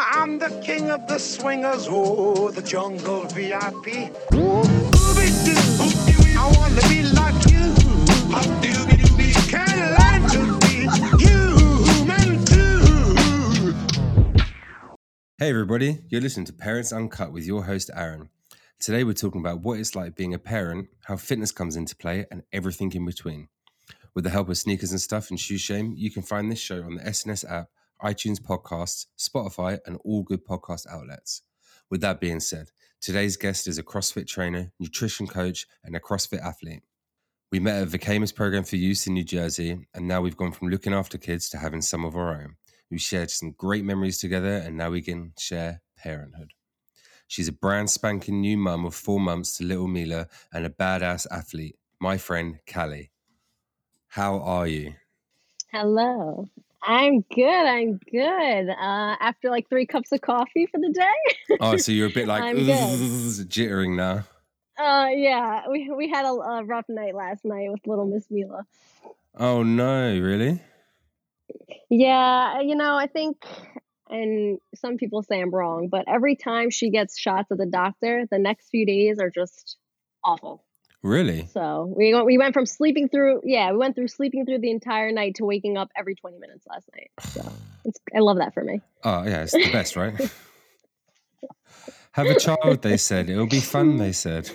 I'm the king of the swingers, oh, the jungle VIP. Hey, everybody, you're listening to Parents Uncut with your host, Aaron. Today, we're talking about what it's like being a parent, how fitness comes into play, and everything in between. With the help of Sneakers and Stuff and Shoe Shame, you can find this show on the SNS app, iTunes Podcasts, Spotify, and all good podcast outlets. With that being said, today's guest is a CrossFit trainer, nutrition coach, and a CrossFit athlete. We met at the Vacamas program for youth in New Jersey, and now we've gone from looking after kids to having some of our own. We shared some great memories together, and now we can share parenthood. She's a brand spanking new mum of four months to little Mila and a badass athlete, my friend Callie. How are you? Hello. I'm good. I'm good. Uh, after like three cups of coffee for the day. Oh, so you're a bit like jittering now. Uh, yeah, we we had a, a rough night last night with little Miss Mila. Oh no, really? Yeah, you know, I think, and some people say I'm wrong, but every time she gets shots at the doctor, the next few days are just awful. Really? So we went, we went from sleeping through, yeah, we went through sleeping through the entire night to waking up every 20 minutes last night. So it's, I love that for me. Oh yeah, it's the best, right? Have a child, they said. It'll be fun, they said.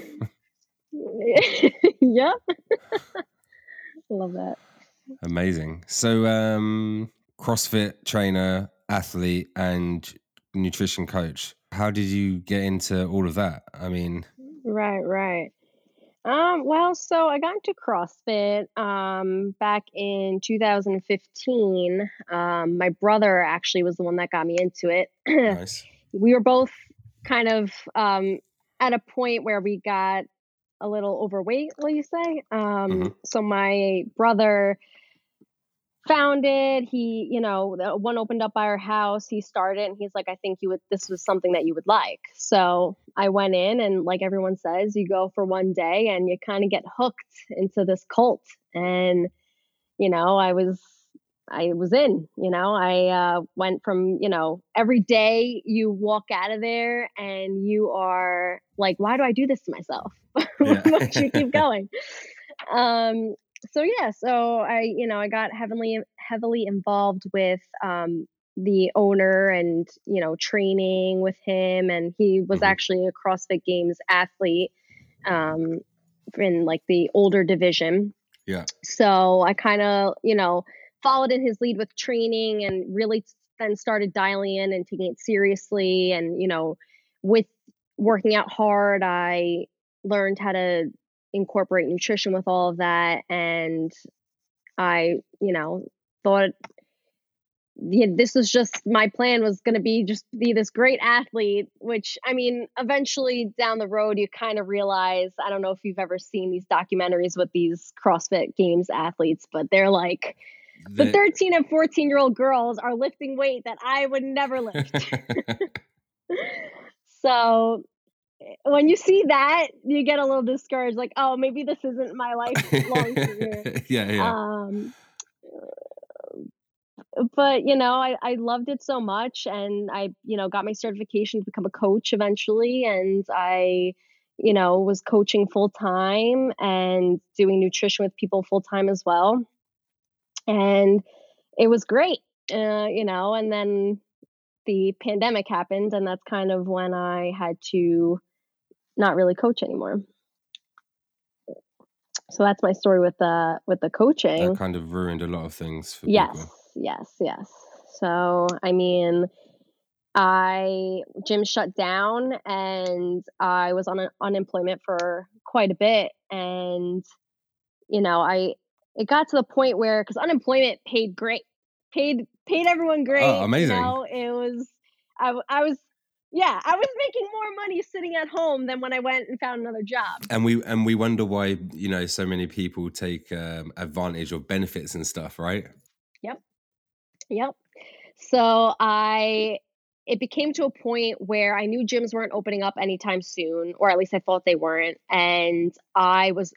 yeah. love that. Amazing. So, um, CrossFit trainer, athlete, and nutrition coach. How did you get into all of that? I mean, Right, right. Um, well, so I got into CrossFit um, back in 2015. Um, my brother actually was the one that got me into it. nice. we were both kind of um, at a point where we got a little overweight, will you say? Um, Mhm. So my brother found it. He, you know, one opened up by our house. He started, and he's like, "I think you would. This was something that you would like." So I went in, and like everyone says, you go for one day, and you kind of get hooked into this cult. And you know, I was I was in, you know, I uh, went from, you know, every day you walk out of there and you are like, why do I do this to myself? Yeah. why don't you keep going? Um, so yeah, so I, you know, I got heavily, heavily involved with um, the owner and, you know, training with him. And he was Mhm. actually a CrossFit Games athlete um, in like the older division. Yeah. So I kind of, you know, followed in his lead with training and really then started dialing in and taking it seriously. And, you know, with working out hard, I learned how to incorporate nutrition with all of that. And I, you know, thought yeah, this was just my plan was going to be just be this great athlete which i mean eventually down the road you kind of realize i don't know if you've ever seen these documentaries with these crossfit games athletes but they're like the The- 13 and 14 year old girls are lifting weight that i would never lift so when you see that you get a little discouraged like oh maybe this isn't my lifelong career yeah, yeah. um but you know I, I loved it so much and i you know got my certification to become a coach eventually and i you know was coaching full time and doing nutrition with people full time as well and it was great uh, you know and then the pandemic happened and that's kind of when i had to not really coach anymore so that's my story with the with the coaching that kind of ruined a lot of things for yes people. yes yes so i mean i gym shut down and i was on un- unemployment for quite a bit and you know i it got to the point where because unemployment paid great paid paid everyone oh, great Oh, amazing. you know it was I I was yeah i was making more money sitting at home than when i went and found another job And we and we wonder why you know so many people take um, advantage of benefits and stuff, right? Yep. Yep. So I it became to a point where I knew gyms weren't opening up anytime soon, or at least I thought they weren't. And I was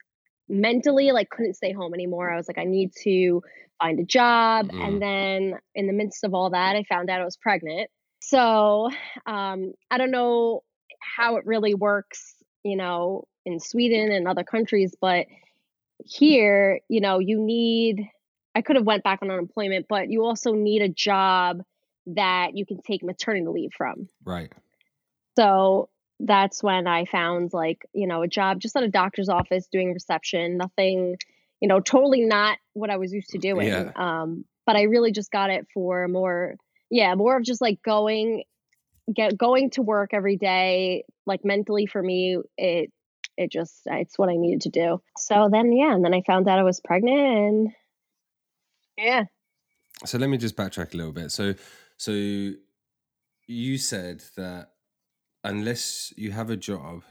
mentally like couldn't stay home anymore. I was like, I need to find a job. Mm. And then in the midst of all that, I found out I was pregnant. So um, I don't know how it really works, you know, in Sweden and other countries, but here, you know, you need. I could have went back on unemployment, but you also need a job that you can take maternity leave from. Right. So that's when I found like, you know, a job just at a doctor's office doing reception, nothing, you know, totally not what I was used to doing. Yeah. Um, but I really just got it for more, yeah, more of just like going, get going to work every day, like mentally for me, it, it just, it's what I needed to do. So then, yeah, and then I found out I was pregnant and yeah. So let me just backtrack a little bit. So, so you said that unless you have a job,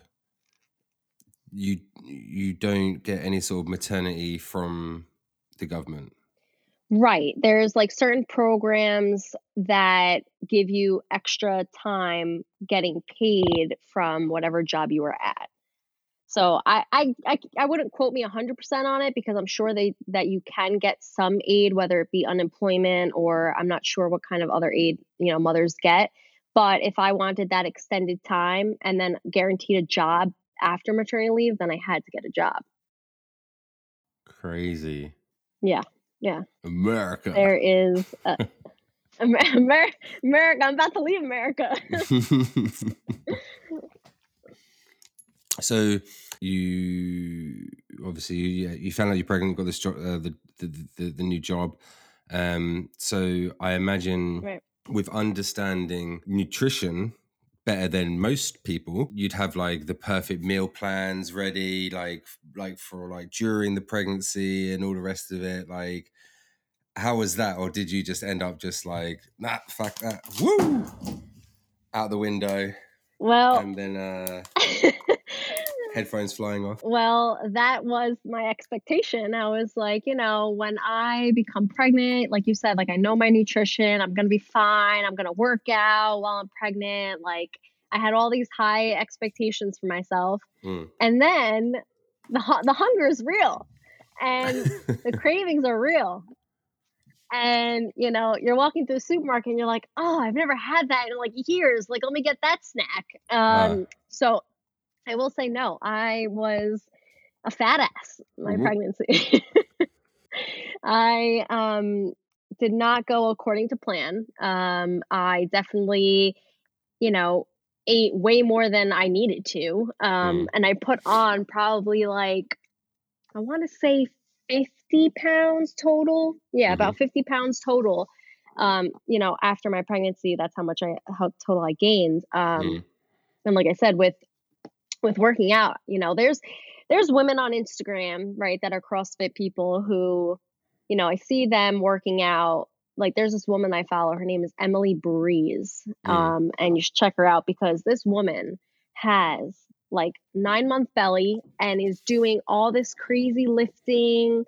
you you don't get any sort of maternity from the government. Right. There's like certain programs that give you extra time getting paid from whatever job you were at. So I I I, I wouldn't quote me 100% on it because I'm sure they that you can get some aid whether it be unemployment or I'm not sure what kind of other aid, you know, mothers get. But if I wanted that extended time and then guaranteed a job after maternity leave, then I had to get a job. Crazy. Yeah. Yeah. America. There is a, Amer- Amer- America. I'm about to leave America. so you obviously you, you found out you're pregnant, got this job, uh, the, the, the the new job. Um, so I imagine right. with understanding nutrition better than most people, you'd have like the perfect meal plans ready, like like for like during the pregnancy and all the rest of it. Like, how was that, or did you just end up just like nah, fuck that, woo, out the window, Well, and then uh, headphones flying off? well, that was my expectation. I was like, you know, when I become pregnant, like you said, like I know my nutrition, I'm gonna be fine. I'm gonna work out while I'm pregnant. Like I had all these high expectations for myself, Mm. and then the the hunger is real, and the cravings are real. And you know, you're walking through the supermarket and you're like, "Oh, I've never had that in like years. Like, let me get that snack." Um, so I will say no. I was a fat ass my Mhm. pregnancy. I um did not go according to plan. Um, I definitely, you know, ate way more than I needed to. Um, Mm. and I put on probably like I want to say 50 pounds total. Yeah, about 50 pounds total. Um, you know, after my pregnancy, that's how much I how total I gained. Um, Mm. and like I said, with with working out, you know, there's there's women on Instagram, right, that are CrossFit people who, you know, I see them working out. Like there's this woman I follow, her name is Emily Breeze. Mm. Um, and you should check her out because this woman has like nine month belly and is doing all this crazy lifting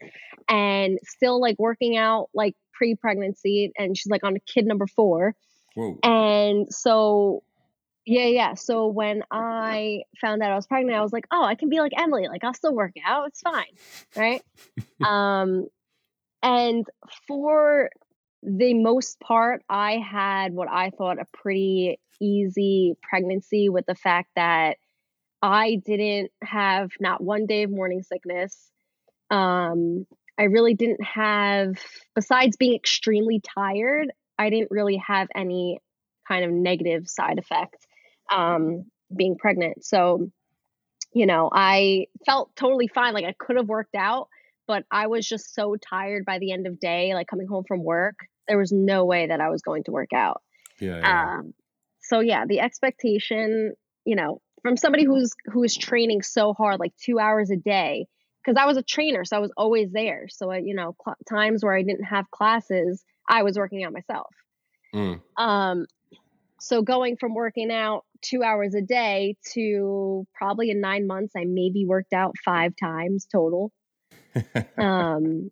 and still like working out like pre pregnancy. And she's like on a kid number four. Whoa. And so, yeah, yeah. So when I found out I was pregnant, I was like, oh, I can be like Emily. Like I'll still work out. It's fine, right? um, and for the most part, I had what I thought a pretty easy pregnancy with the fact that I didn't have not one day of morning sickness. Um, I really didn't have, besides being extremely tired, I didn't really have any kind of negative side effect um, being pregnant. So, you know, I felt totally fine. Like I could have worked out, but I was just so tired by the end of day, like coming home from work. There was no way that I was going to work out. Yeah. yeah. Um, so yeah, the expectation, you know, from somebody who's who is training so hard, like two hours a day, because I was a trainer, so I was always there. So I, you know, cl- times where I didn't have classes, I was working out myself. Mm. Um, so going from working out two hours a day to probably in nine months, I maybe worked out five times total. Um,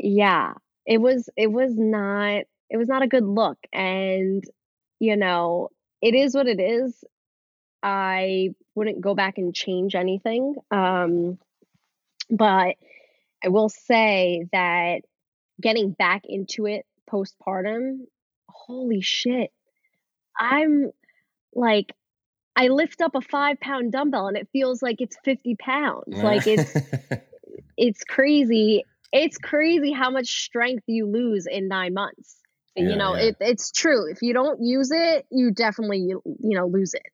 yeah, it was it was not it was not a good look, and you know it is what it is. I wouldn't go back and change anything, um, but I will say that getting back into it postpartum, holy shit, I'm like I lift up a five pound dumbbell and it feels like it's 50 pounds. Like it's it's crazy. It's crazy how much strength you lose in nine months. Yeah, you know, yeah. it, it's true. If you don't use it, you definitely you, you know lose it.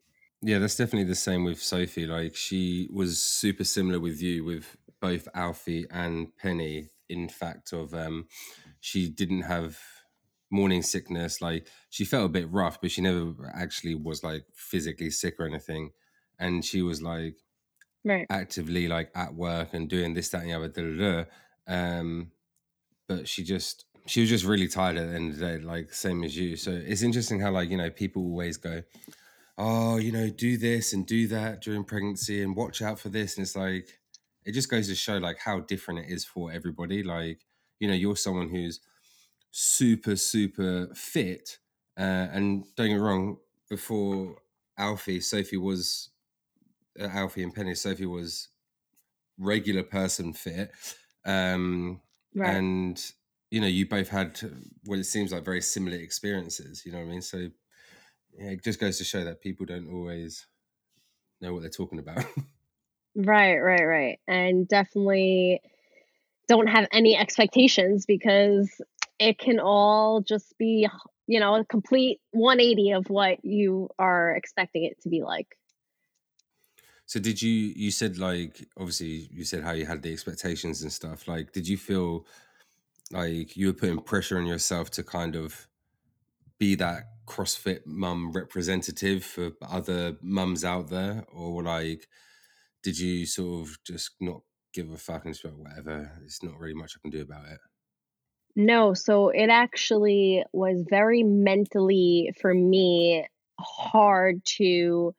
Yeah, that's definitely the same with Sophie. Like she was super similar with you with both Alfie and Penny. In fact, of um, she didn't have morning sickness. Like she felt a bit rough, but she never actually was like physically sick or anything. And she was like Right. actively like at work and doing this, that, and the other. Da, da, da. Um, but she just she was just really tired at the end of the day, like same as you. So it's interesting how like you know people always go, oh, you know, do this and do that during pregnancy and watch out for this. And it's like, it just goes to show like how different it is for everybody. Like, you know, you're someone who's super, super fit. Uh, and don't get me wrong, before Alfie, Sophie was, uh, Alfie and Penny, Sophie was regular person fit. Um, Right. and, you know, you both had what it seems like very similar experiences, you know what I mean? So, yeah, it just goes to show that people don't always know what they're talking about. Right, right, right. And definitely don't have any expectations because it can all just be, you know, a complete 180 of what you are expecting it to be like. so, did you? You said like obviously you said how you had the expectations and stuff. Like, did you feel like you were putting pressure on yourself to kind of be that CrossFit mum representative for other mums out there, or like, did you sort of just not give a fuck and just like, whatever? It's not really much I can do about it. No, so it actually was very mentally for me hard to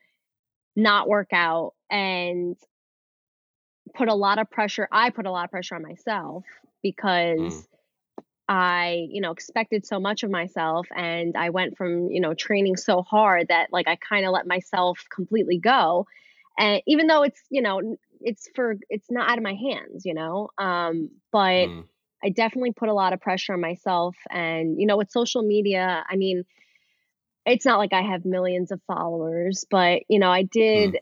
not work out and put a lot of pressure. I put a lot of pressure on myself because Mm. I, you know, expected so much of myself and I went from, you know, training so hard that like I kind of let myself completely go. And even though it's, you know, it's for it's not out of my hands, you know. Um but Mm. I definitely put a lot of pressure on myself. And, you know, with social media, I mean, it's not like I have millions of followers, but, you know, I did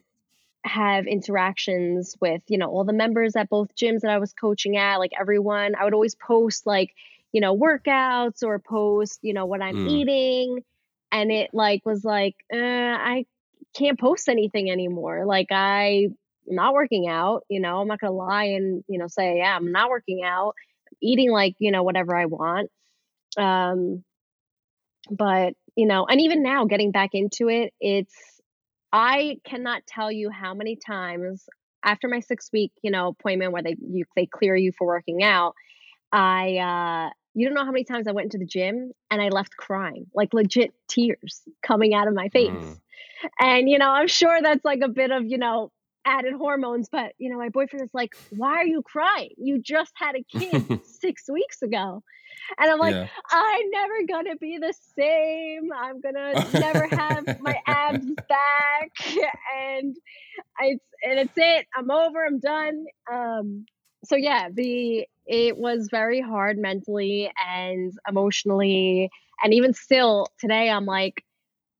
have interactions with, you know, all the members at both gyms that I was coaching at, like everyone. I would always post, like, you know, workouts or post, you know, what I'm Mm. eating. And it, like, was like, uh, I can't post anything anymore. Like, I, I'm not working out, you know, I'm not going to lie and, you know, say, yeah, I'm not working out eating like you know whatever i want um but you know and even now getting back into it it's i cannot tell you how many times after my six week you know appointment where they you they clear you for working out i uh you don't know how many times i went into the gym and i left crying like legit tears coming out of my face Mm. and, you know, I'm sure that's like a bit of, you know, added hormones. But, you know, my boyfriend is like, why are you crying? You just had a kid six weeks ago. And I'm like, yeah. I'm never going to be the same. I'm going to never have my abs back. And it's, and it's it. I'm over. I'm done. Um, so yeah, the, it was very hard mentally and emotionally. And even still today, I'm like,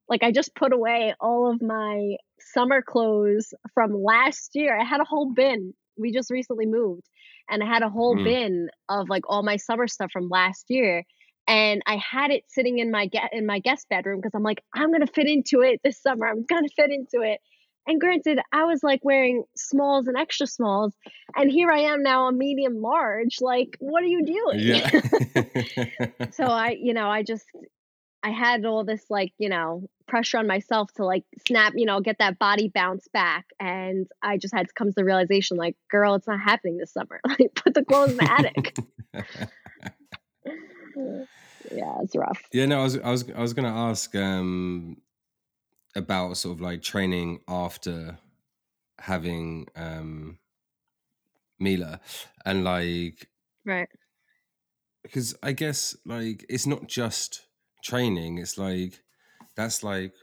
like I just put away all of my summer clothes from last year. I had a whole bin. We just recently moved and I had a whole Mm. bin of like all my summer stuff from last year. And I had it sitting in my get in my guest bedroom because I'm like, I'm gonna fit into it this summer. I'm gonna fit into it. And granted, I was like wearing smalls and extra smalls, and here I am now a medium large. Like, what are you doing? Yeah. so I, you know, I just I had all this like, you know, pressure on myself to like snap, you know, get that body bounce back. And I just had to come to the realization like, girl, it's not happening this summer. Like put the clothes in the attic. yeah, it's rough. Yeah, no, I was, I was, I was going to ask um, about sort of like training after having um, Mila, and like Right. because I guess like it's not just training; it's like that's like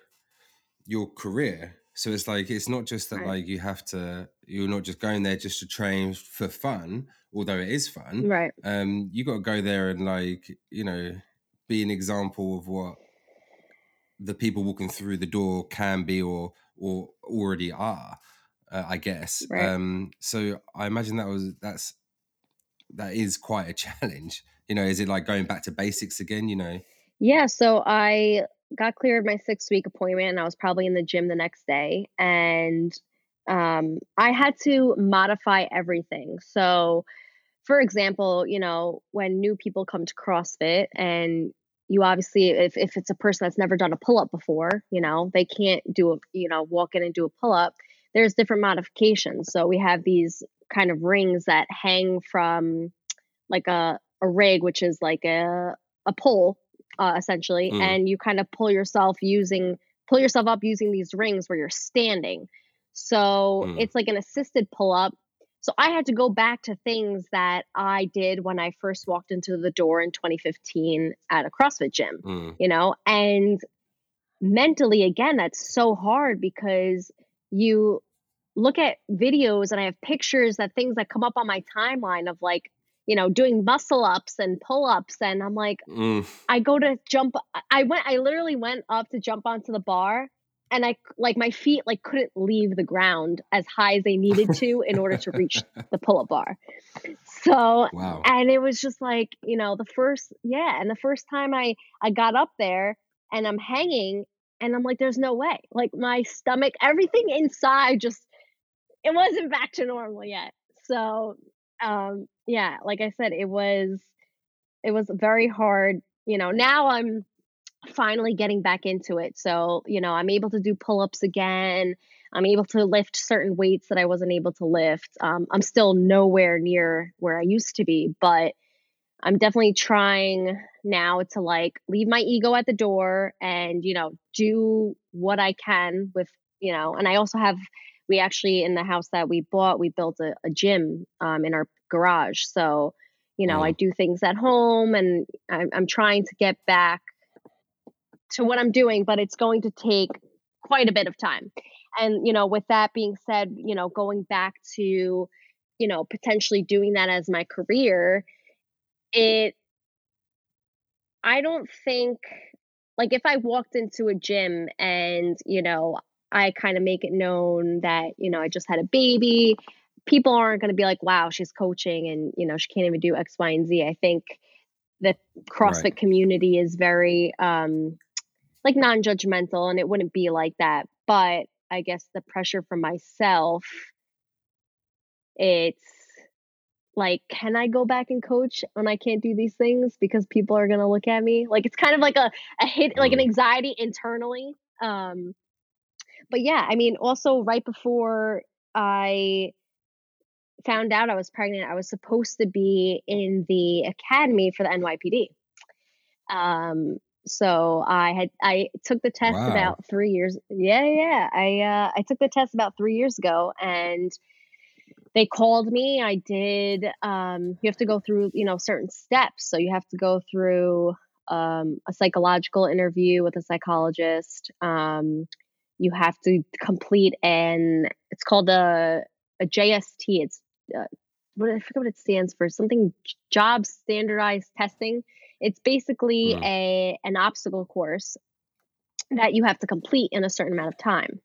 your career. So it's like it's not just that Right. like you have to. You're not just going there just to train for fun, although it is fun. Right. um you got to go there and like you know be an example of what the people walking through the door can be or or already are. Uh, I guess. Right. Um, so I imagine that was that's that is quite a challenge. You know, is it like going back to basics again? You know. Yeah, so I got cleared my six week appointment and I was probably in the gym the next day and um, I had to modify everything. So, for example, you know, when new people come to CrossFit and you obviously, if, if it's a person that's never done a pull up before, you know, they can't do a, you know, walk in and do a pull up, there's different modifications. So we have these kind of rings that hang from like a, a rig, which is like a, a pole uh, essentially, mm. and you kind of pull yourself using pull yourself up using these rings where you're standing. So mm. it's like an assisted pull up. So I had to go back to things that I did when I first walked into the door in 2015 at a CrossFit gym, mm. you know, and mentally again that's so hard because you look at videos and I have pictures that things that come up on my timeline of like you know, doing muscle ups and pull ups. And I'm like, mm. I go to jump. I went, I literally went up to jump onto the bar and I like my feet like couldn't leave the ground as high as they needed to in order to reach the pull up bar. So, wow. and it was just like, you know, the first, yeah. And the first time I, I got up there and I'm hanging and I'm like, there's no way. Like my stomach, everything inside just, it wasn't back to normal yet. So um yeah like i said it was it was very hard you know now i'm finally getting back into it so you know i'm able to do pull-ups again i'm able to lift certain weights that i wasn't able to lift um, i'm still nowhere near where i used to be but i'm definitely trying now to like leave my ego at the door and you know do what i can with you know and i also have we actually in the house that we bought we built a, a gym um, in our garage. So you know i do things at home and I'm, I'm trying to get back to what i'm doing but it's going to take quite a bit of time. And you know with that being said you know going back to you know potentially doing that as my career it i don't think like if i walked into a gym and you know I kind of make it known that, you know, I just had a baby. People aren't going to be like, wow, she's coaching and, you know, she can't even do X, Y, and Z. I think the CrossFit right. community is very, um, like non judgmental and it wouldn't be like that. But I guess the pressure from myself, it's like, can I go back and coach when I can't do these things because people are going to look at me? Like, it's kind of like a, a hit, like an anxiety internally. Um, but yeah, I mean, also right before I found out I was pregnant, I was supposed to be in the academy for the NYPD. Um, so I had I took the test wow. about three years. Yeah, yeah. I uh, I took the test about three years ago, and they called me. I did. Um, you have to go through you know certain steps. So you have to go through um, a psychological interview with a psychologist. Um, you have to complete an it's called a a JST. It's uh, what I forget what it stands for. Something job standardized testing. It's basically mm. a an obstacle course that you have to complete in a certain amount of time.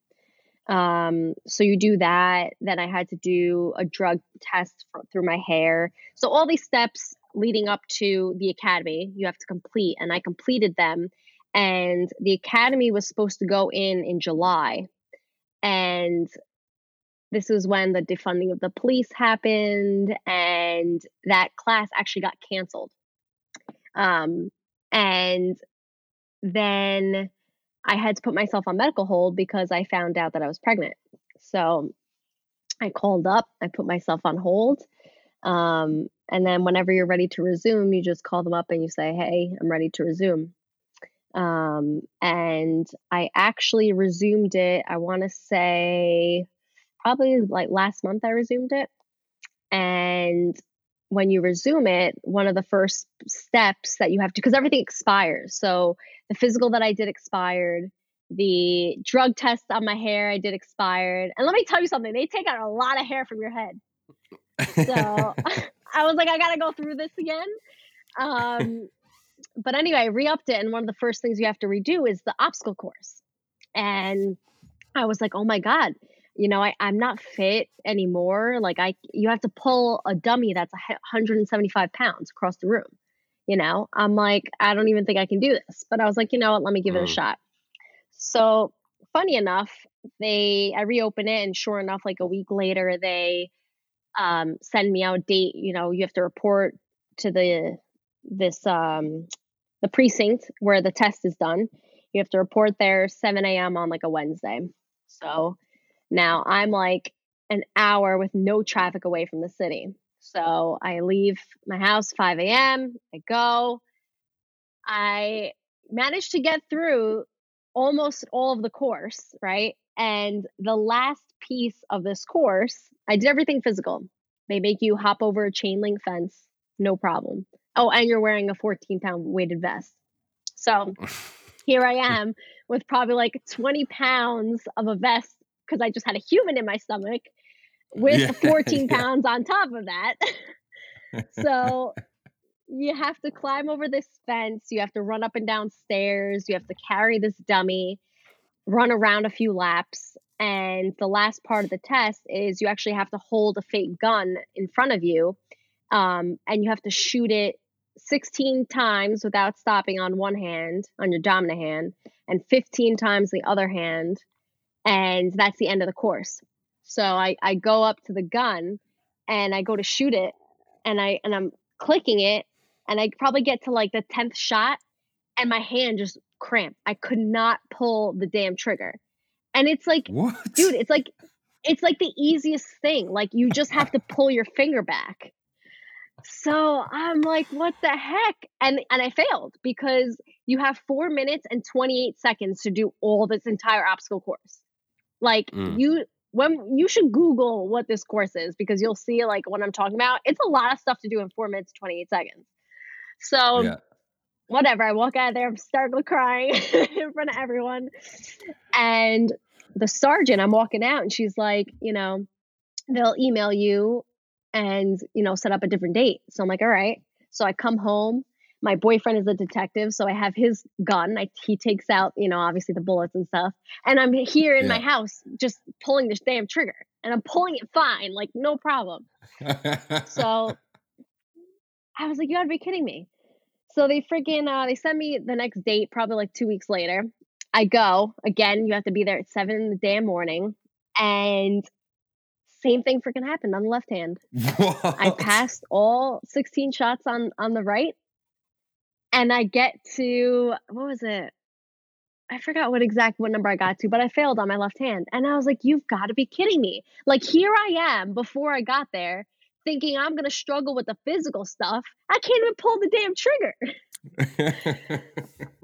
Um, so you do that. Then I had to do a drug test for, through my hair. So all these steps leading up to the academy, you have to complete, and I completed them and the academy was supposed to go in in July and this was when the defunding of the police happened and that class actually got canceled um, and then I had to put myself on medical hold because I found out that I was pregnant. So I called up, I put myself on hold. Um, and then whenever you're ready to resume, you just call them up and you say, Hey, I'm ready to resume. Um, and I actually resumed it, I want to say probably like last month, I resumed it. And when you resume it, one of the first steps that you have to, because everything expires. So the physical that I did expired, the drug test on my hair I did expired. And let me tell you something, they take out a lot of hair from your head. So I was like, I gotta go through this again. Um, but anyway, I re-upped it, and one of the first things you have to redo is the obstacle course. And I was like, oh my god, you know, I, I'm not fit anymore. Like I, you have to pull a dummy that's 175 pounds across the room. You know, I'm like, I don't even think I can do this. But I was like, you know what? Let me give mm. it a mm. shot. So funny enough, they I reopen it, and sure enough, like a week later, they um, send me out a date. You know, you have to report to the this um, the precinct where the test is done. You have to report there 7 a.m. on like a Wednesday. So now I'm like an hour with no traffic away from the city. So I leave my house 5 a.m. I go. I managed to get through almost all of the course, right? And the last piece of this course, I did everything physical. They make you hop over a chain link fence, no problem. Oh, and you're wearing a 14 pound weighted vest. So here I am with probably like 20 pounds of a vest because I just had a human in my stomach with yeah, 14 pounds yeah. on top of that. so you have to climb over this fence, you have to run up and down stairs, you have to carry this dummy, run around a few laps. And the last part of the test is you actually have to hold a fake gun in front of you um, and you have to shoot it 16 times without stopping on one hand, on your dominant hand, and 15 times the other hand. And that's the end of the course. So I, I go up to the gun and I go to shoot it and I and I'm clicking it and I probably get to like the 10th shot and my hand just cramped. I could not pull the damn trigger. And it's like what? dude, it's like it's like the easiest thing. Like you just have to pull your finger back. So I'm like, what the heck? And and I failed because you have four minutes and 28 seconds to do all this entire obstacle course. Like mm. you when you should Google what this course is because you'll see like what I'm talking about. It's a lot of stuff to do in four minutes, 28 seconds. So yeah. whatever. I walk out of there, I'm starting crying in front of everyone. And the sergeant, I'm walking out and she's like, you know, they'll email you and you know set up a different date. So i'm like all right. So i come home. My boyfriend is a detective so i have his gun. I, he takes out you know obviously the bullets and stuff. And i'm here in yeah. my house just pulling this damn trigger and i'm pulling it fine like no problem. So i was like you gotta be kidding me. So they freaking uh, they send me the next date probably like two weeks later. I go. Again you have to be there at seven in the damn morning. And same thing freaking happened on the left hand. What? I passed all 16 shots on on the right, and I get to what was it? I forgot what exact what number I got to, but I failed on my left hand, and I was like, "You've got to be kidding me!" Like here I am before I got there, thinking I'm gonna struggle with the physical stuff. I can't even pull the damn trigger.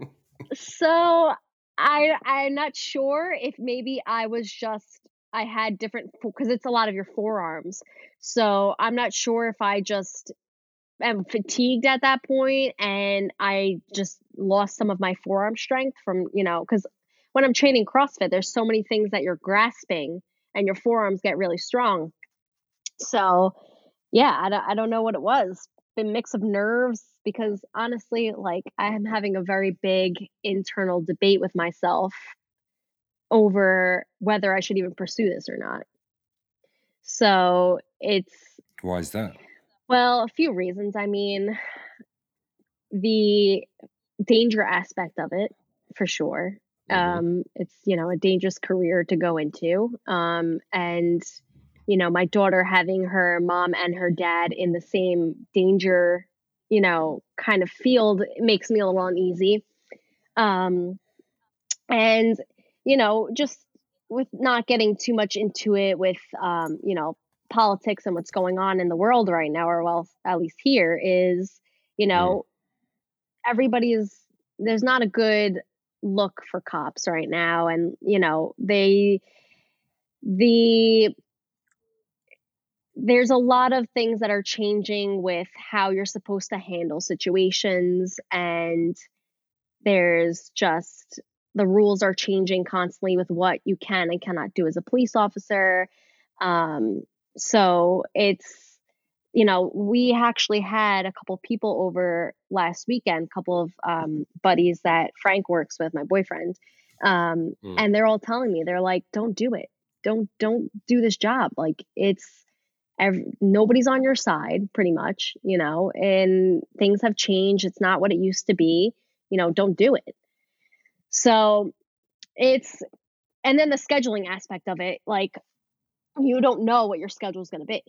so I I'm not sure if maybe I was just I had different because it's a lot of your forearms. So I'm not sure if I just am fatigued at that point and I just lost some of my forearm strength from, you know, because when I'm training CrossFit, there's so many things that you're grasping and your forearms get really strong. So, yeah, I don't, I don't know what it was. A mix of nerves because honestly, like I am having a very big internal debate with myself over whether I should even pursue this or not. So it's. Why is that? Well, a few reasons. I mean, the danger aspect of it, for sure. Mm-hmm. Um, it's, you know, a dangerous career to go into. Um, and, you know, my daughter having her mom and her dad in the same danger, you know, kind of field makes me a little uneasy. Um, and you know, just with not getting too much into it with, um, you know, politics and what's going on in the world right now, or well, at least here, is, you know, mm. everybody's, there's not a good look for cops right now. And, you know, they, the, there's a lot of things that are changing with how you're supposed to handle situations and there's just the rules are changing constantly with what you can and cannot do as a police officer. Um, so it's you know, we actually had a couple people over last weekend, a couple of um, buddies that Frank works with, my boyfriend, um, mm. and they're all telling me they're like, "Don't do it. Don't don't do this job. Like it's." Every, nobody's on your side pretty much you know and things have changed it's not what it used to be you know don't do it so it's and then the scheduling aspect of it like you don't know what your schedule is going to be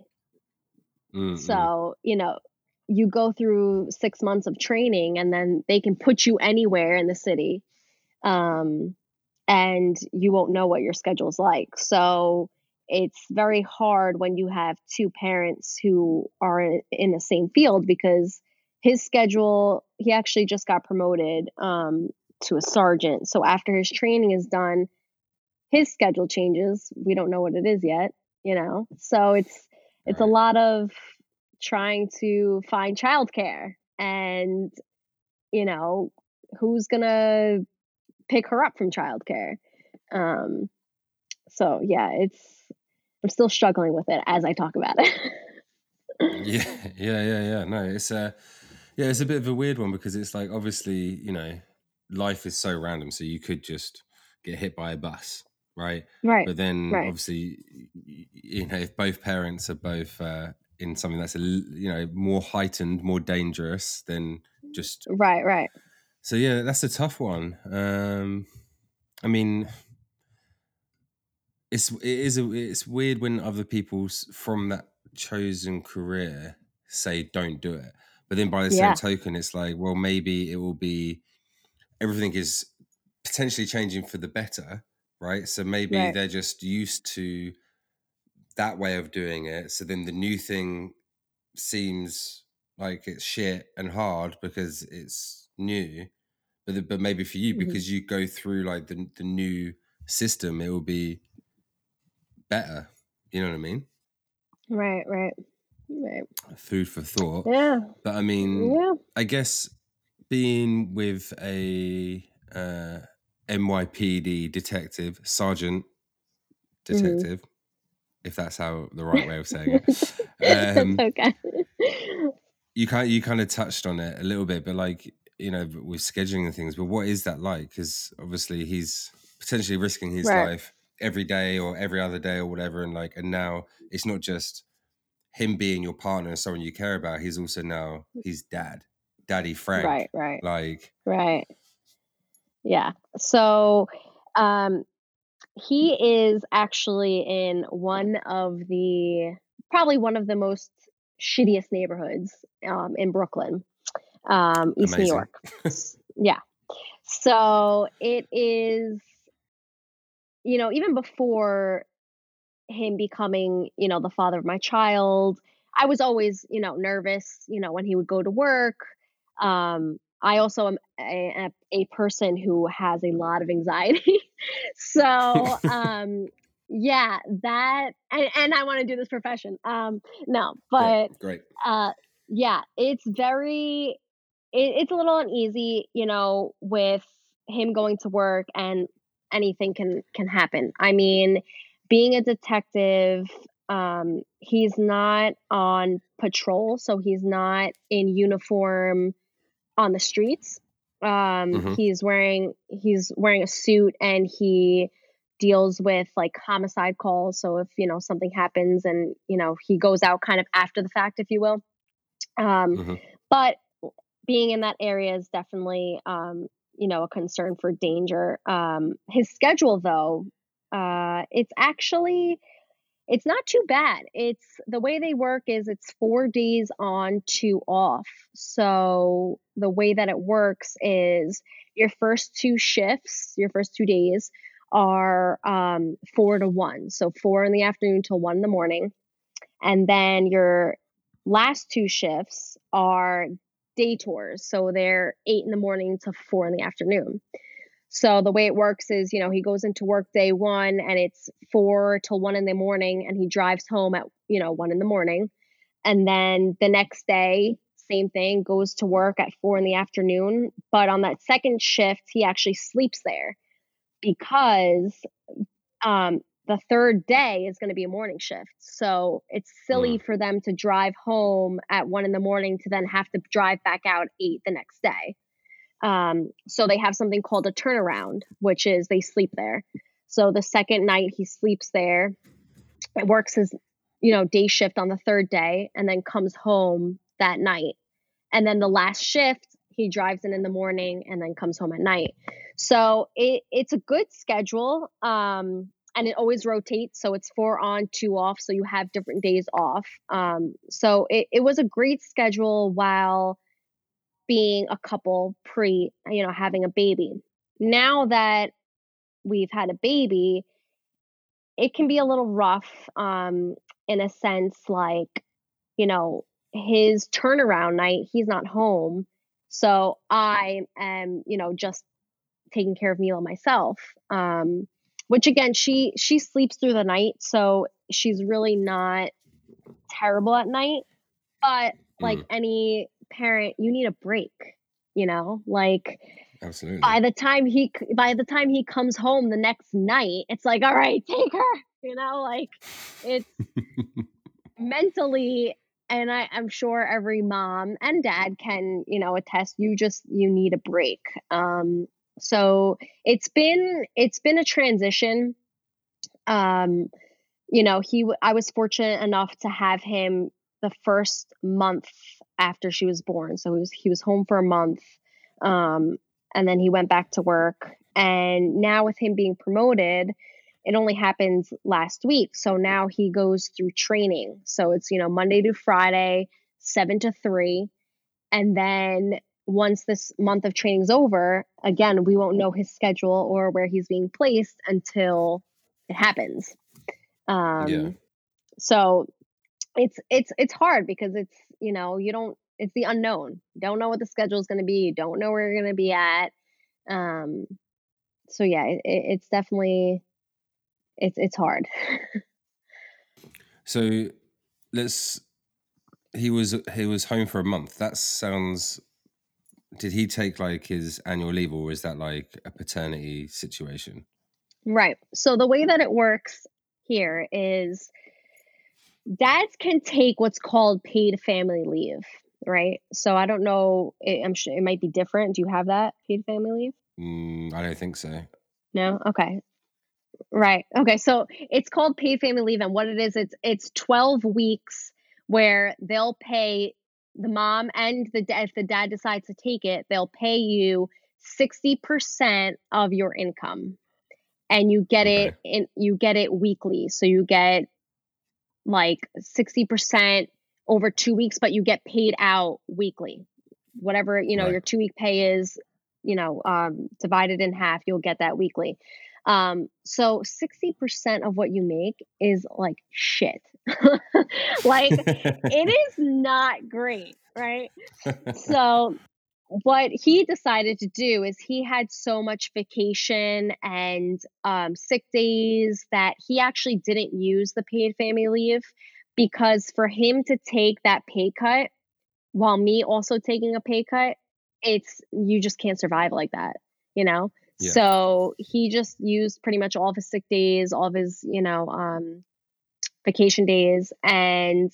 Mm-hmm. So, you know, you go through six months of training and then they can put you anywhere in the city. Um, and you won't know what your schedule's like. So it's very hard when you have two parents who are in the same field because his schedule, he actually just got promoted um, to a sergeant. So after his training is done, his schedule changes. We don't know what it is yet, you know? So it's, it's a lot of trying to find childcare and you know who's gonna pick her up from childcare um so yeah it's i'm still struggling with it as i talk about it yeah yeah yeah yeah no it's a yeah it's a bit of a weird one because it's like obviously you know life is so random so you could just get hit by a bus right? Right. But then right. obviously, you know, if both parents are both uh, in something that's a you know more heightened, more dangerous, then just right, right. So yeah, that's a tough one. Um, I mean, it's it is a, it's weird when other people from that chosen career say don't do it, but then by the yeah. same token, it's like well maybe it will be everything is potentially changing for the better right? So maybe right. they're just used to that way of doing it. So then the new thing seems like it's shit and hard because it's new. But but maybe for you mm-hmm. because you go through like the the new system, it will be better. You know what I mean? Right, right, right. Food for thought. Yeah. But I mean, yeah. I guess being with a uh, NYPD detective, sergeant mm-hmm. detective, mm-hmm. if that's how the right way of saying it. Um, okay. You kind you kind of touched on it a little bit, but like you know, with scheduling and things. But what is that like? Because obviously he's potentially risking his right. life every day or every other day or whatever, and like, and now it's not just him being your partner and someone you care about. He's also now his dad, Daddy Frank. Right. Right. Like. Right yeah. So um, he is actually in one of the probably one of the most shittiest neighborhoods um, in Brooklyn, um, East Amazing. New York. yeah. So it is, you know, even before him becoming, you know, the father of my child, I was always, you know, nervous, you know, when he would go to work. Um, I also am a, a, person who has a lot of anxiety. so, um, yeah, that, and, and I want to do this profession. Um, no, but, yeah, great. Uh, yeah, it's very, it, it's a little uneasy, you know, with him going to work and anything can, can happen. I mean, being a detective, um, he's not on patrol, so he's not in uniform on the streets. Um, mm-hmm. He's wearing he's wearing a suit and he deals with like homicide calls. So if you know something happens and you know he goes out kind of after the fact, if you will. Um, mm-hmm. But being in that area is definitely um, you know a concern for danger. Um, his schedule though, uh, it's actually it's not too bad. It's the way they work is it's four days on, two off. So the way that it works is your first two shifts, your first two days are um, four to one. So four in the afternoon till one in the morning. And then your last two shifts are day tours. So they're eight in the morning to four in the afternoon. So the way it works is, you know, he goes into work day one and it's four till one in the morning and he drives home at, you know, one in the morning. And then the next day, same thing, goes to work at four in the afternoon. But on that second shift, he actually sleeps there because um, the third day is going to be a morning shift. So it's silly mm. for them to drive home at one in the morning to then have to drive back out eight the next day. Um, so they have something called a turnaround, which is they sleep there. So the second night he sleeps there, it works his, you know, day shift on the third day and then comes home that night. And then the last shift, he drives in in the morning and then comes home at night. So it, it's a good schedule. Um, and it always rotates. So it's four on, two off. So you have different days off. Um, so it, it was a great schedule while being a couple pre, you know, having a baby. Now that we've had a baby, it can be a little rough um, in a sense, like, you know, his turnaround night, he's not home. So I am, you know, just taking care of Mila myself. Um, which again, she she sleeps through the night, so she's really not terrible at night. But like mm. any parent, you need a break, you know? Like Absolutely. By the time he by the time he comes home the next night, it's like, all right, take her. You know, like it's mentally and I, I'm sure every mom and dad can, you know, attest you just you need a break. Um so it's been it's been a transition. Um you know, he I was fortunate enough to have him the first month after she was born. So he was he was home for a month. Um, and then he went back to work. And now with him being promoted, it only happened last week. So now he goes through training. So it's, you know, Monday to Friday, seven to three. And then once this month of training's over, again, we won't know his schedule or where he's being placed until it happens. Um, yeah. So it's it's it's hard because it's you know you don't it's the unknown. You don't know what the schedule is going to be. You don't know where you're going to be at. Um so yeah it, it's definitely it's it's hard. So let's he was he was home for a month. That sounds did he take like his annual leave or is that like a paternity situation? Right. So the way that it works here is dads can take what's called paid family leave, right? So I don't know. It, I'm sure it might be different. Do you have that paid family leave? Mm, I don't think so. No. Okay. Right. Okay. So it's called paid family leave, and what it is, it's it's 12 weeks where they'll pay the mom and the if the dad decides to take it, they'll pay you 60% of your income and you get okay. it in you get it weekly so you get like 60% over two weeks, but you get paid out weekly. Whatever, you know, right. your two week pay is, you know, um, divided in half, you'll get that weekly. Um, so 60% of what you make is like shit. like it is not great, right? So what he decided to do is he had so much vacation and um, sick days that he actually didn't use the paid family leave because for him to take that pay cut while me also taking a pay cut it's you just can't survive like that you know yeah. so he just used pretty much all of his sick days all of his you know um vacation days and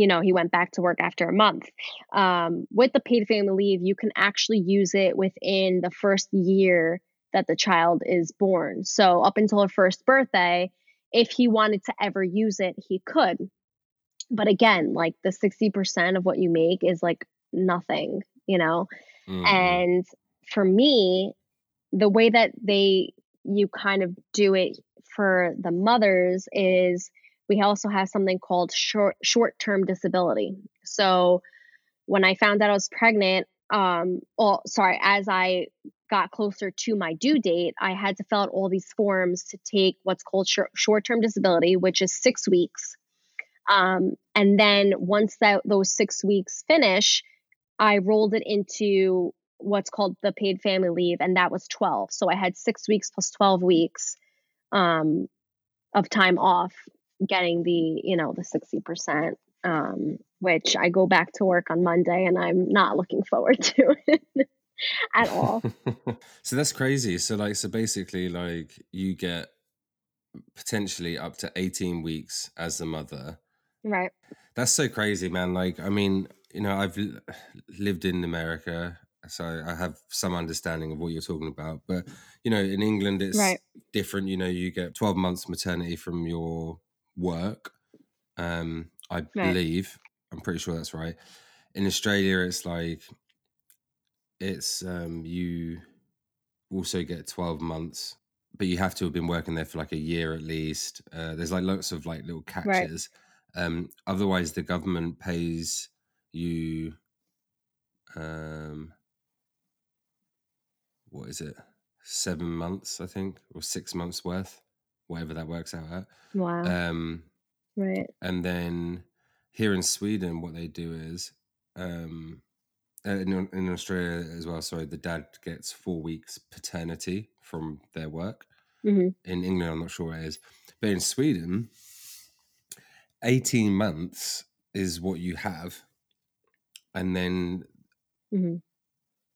you know, he went back to work after a month. Um, with the paid family leave, you can actually use it within the first year that the child is born. So, up until her first birthday, if he wanted to ever use it, he could. But again, like the 60% of what you make is like nothing, you know? Mm-hmm. And for me, the way that they, you kind of do it for the mothers is we also have something called short short term disability. So when I found out I was pregnant, um, well, sorry, as I got closer to my due date, I had to fill out all these forms to take what's called short term disability, which is six weeks. Um, and then once that those six weeks finish, I rolled it into what's called the paid family leave, and that was 12. So I had six weeks plus 12 weeks um, of time off getting the you know the 60% um, which i go back to work on monday and i'm not looking forward to it at all so that's crazy so like so basically like you get potentially up to 18 weeks as the mother. Right. That's so crazy, man. Like, I mean, you know, I've lived in America, so I have some understanding of what you're talking about. But, you know, in England, it's Right. different. You know, you get 12 months maternity from your work. Um, I Right. believe, I'm pretty sure that's right. In Australia, it's like, it's, um, you also get 12 months but you have to have been working there for like a year at least uh, there's like lots of like little Right. catches um, otherwise the government pays you um, what is it seven months i think or six months worth whatever that works out at Wow. um, right. and then here in sweden what they do is um, uh, in, in australia as well sorry the dad gets four weeks paternity from their work hmm in England, I'm not sure it is, but in Sweden, 18 months is what you have. And then, hmm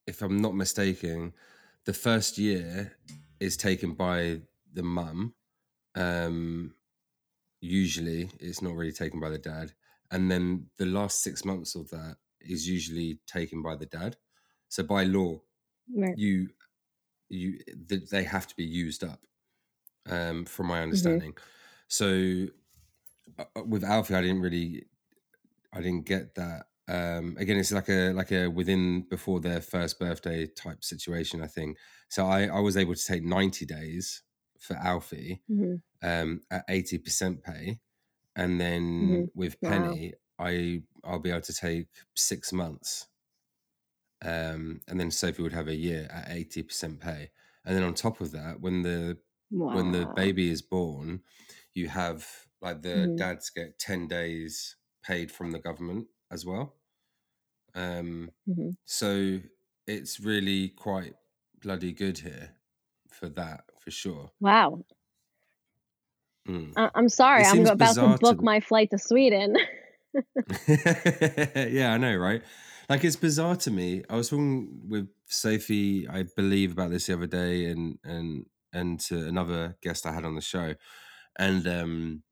if I'm not mistaken, the first year is taken by the mum. Um, usually, it's not really taken by the dad. And then the last six months of that is usually taken by the dad. So by law, Right. you you th- they have to be used up um from my hmm understanding so uh, uh, with alfie i didn't really i didn't get that um again it's like a like a within before their first birthday type situation i think so i i was able to take 90 days for alfie hmm um at 80% pay. And then hmm with Wow. penny i i'll be able to take six months. Um and then sophie would have a year at 80% pay. And then on top of that when the when the baby is born, you have like the hmm dads get 10 days paid from the government as well. Um, hmm so it's really quite bloody good here for that, for sure. Wow. Mm. I- I'm sorry. I'm about to bizarre to book my flight to Sweden. yeah, I know, right? Like it's bizarre to me. I was talking with Sophie, I believe, about this the other day, and and and to another guest I had on the show, and um,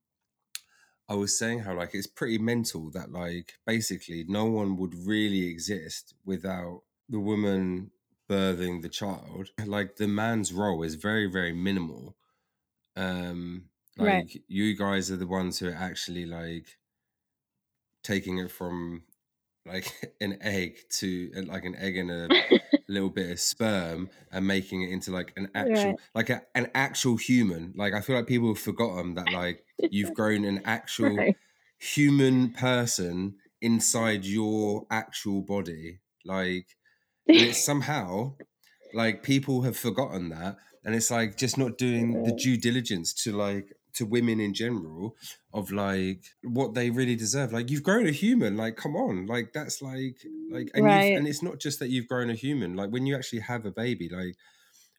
I was saying how like it's pretty mental that like basically no one would really exist without the woman birthing the child. Like the man's role is very very minimal. Um, Right. like you guys are the ones who are actually like taking it from like an egg to uh, like an egg and a little bit of sperm and making it into like an actual right. like a, an actual human like i feel like people have forgotten that like you've grown an actual Right. human person inside your actual body like somehow like people have forgotten that and it's like just not doing the due diligence to like to women in general of like what they really deserve like you've grown a human like come on like that's like like and you've Right. and it's not just that you've grown a human like when you actually have a baby like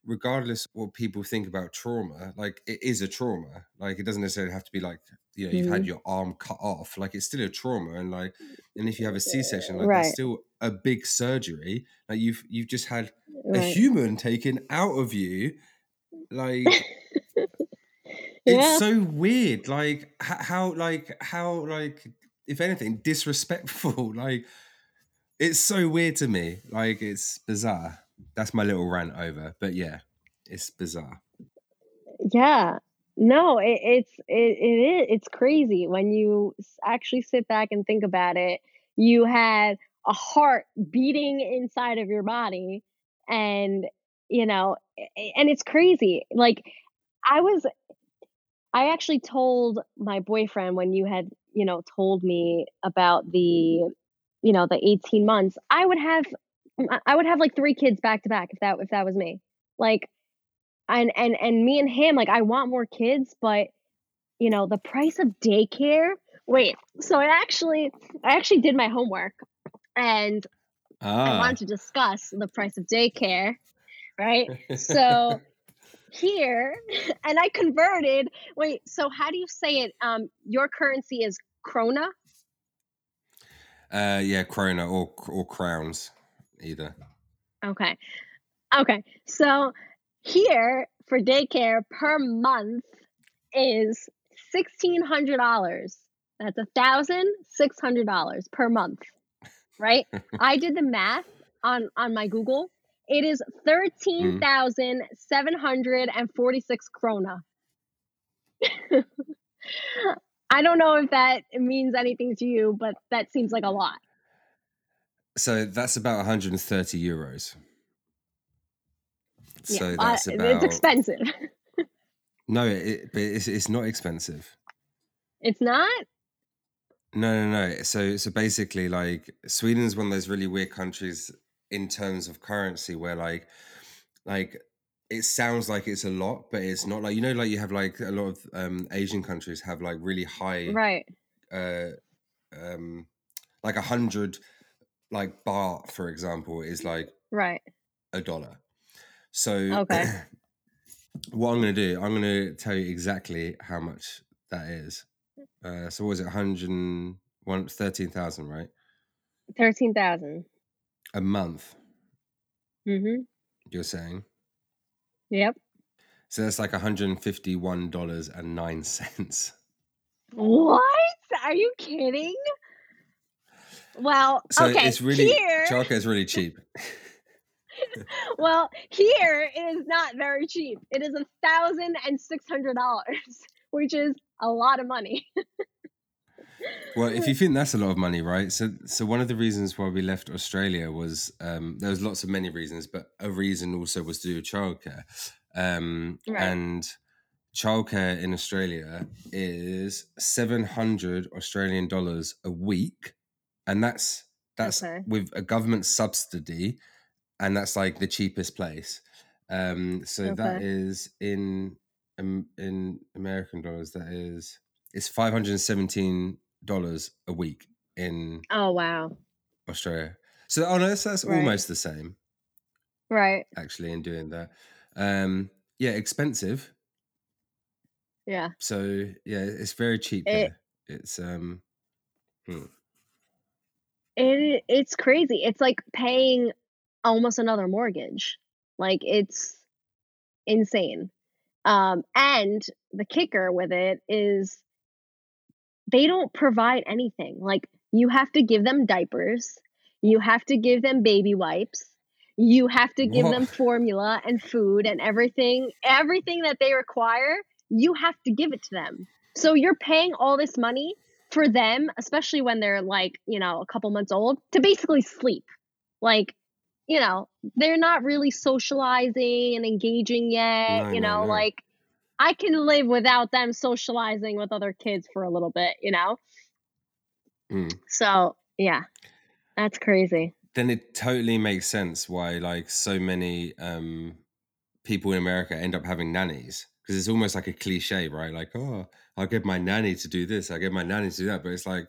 regardless what people think about trauma like it is a trauma like it doesn't necessarily have to be like you know you've had hmm your arm cut off like it's still a trauma and like and if you have a c-section like that's Right. still a big surgery like you've you've just had a human taken out of you like it's so weird like how like how like if anything disrespectful like it's so weird to me like it's bizarre that's my little rant over but yeah it's bizarre Yeah. No, it, it's it, it is it's crazy when you actually sit back and think about it. You had a heart beating inside of your body, and you know, and it's crazy. Like I was, I actually told my boyfriend when you had, you know, told me about the, you know, the eighteen months. I would have, I I would have like three kids back to back if that if that was me. Like and and and me and him like i want more kids but you know the price of daycare wait so i actually i actually did my homework and i ah. wanted to discuss the price of daycare right? So here and i converted wait so how do you say it? Um your currency is krona? Uh yeah krona or or crowns either okay okay so here for daycare per month is sixteen hundred dollars. That's a thousand six hundred dollars per month, right? I did the math on on my Google. It is mm-hmm. thirteen thousand seven hundred and forty six krona. I don't know if that means anything to you, but that seems like a lot. So that's about 130 euros. So yeah, that's uh, about it's expensive. no, it, but it's it's not expensive. It's not. No, no, no. So so basically, like Sweden's one of those really weird countries in terms of currency, where like like it sounds like it's a lot, but it's not. Like you know, like you have like a lot of um Asian countries have like really high Right. uh um like a hundred like baht for example is like Right. a dollar so Okay. what i'm going to do i'm going to tell you exactly how much that is uh so what was it 101 13000 right Thirteen thousand. a month Mm-hmm. you're saying Yep. so that's like 151 dollars and nine cents What? Are you kidding? Well, so okay. it's really here, childcare is really cheap well, here it is not very cheap. It is a thousand and six hundred dollars, which is a lot of money. Well, if you think that's a lot of money, right? So, so one of the reasons why we left Australia was um, there was lots of many reasons, but a reason also was to do childcare, um, Right. and childcare in Australia is seven hundred Australian dollars a week, and that's that's Okay. with a government subsidy, and that's like the cheapest place. Um, so that Okay. is in um, in American dollars. That is it's five hundred and seventeen dollars a week in Oh wow. Australia. So oh no, that's, that's Right. almost the same Right. actually in doing that. Um, yeah, expensive. Yeah. So yeah, it's very cheap It. It's um, hmm. It it's crazy. It's like paying almost another mortgage. Like it's insane. Um, and the kicker with it is they don't provide anything. Like you have to give them diapers, you have to give them baby wipes, you have to give them formula and food and everything, everything that they require, you have to give it to them. So you're paying all this money for them, especially when they're like, you know, a couple months old, to basically sleep. Like, you know, they're not really socializing and engaging yet, No, you no, know, no. like I can live without them socializing with other kids for a little bit, you know? Hmm. So, yeah, that's crazy. Then it totally makes sense why like so many um people in America end up having nannies because it's almost like a cliche, right? Like, oh, I'll get my nanny to do this, I'll get my nanny to do that, but it's like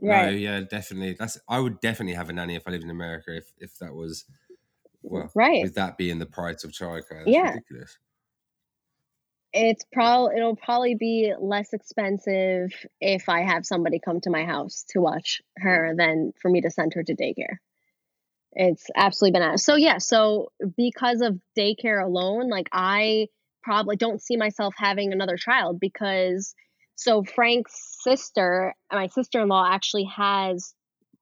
No, yeah, definitely. That's I would definitely have a nanny if I lived in America. If if that was well, Right. with that being the price of childcare, that's Yeah. ridiculous. It's probably it'll probably be less expensive if I have somebody come to my house to watch her than for me to send her to daycare. It's absolutely bananas. So yeah, so because of daycare alone, like I probably don't see myself having another child because so Frank's sister, my sister-in-law actually has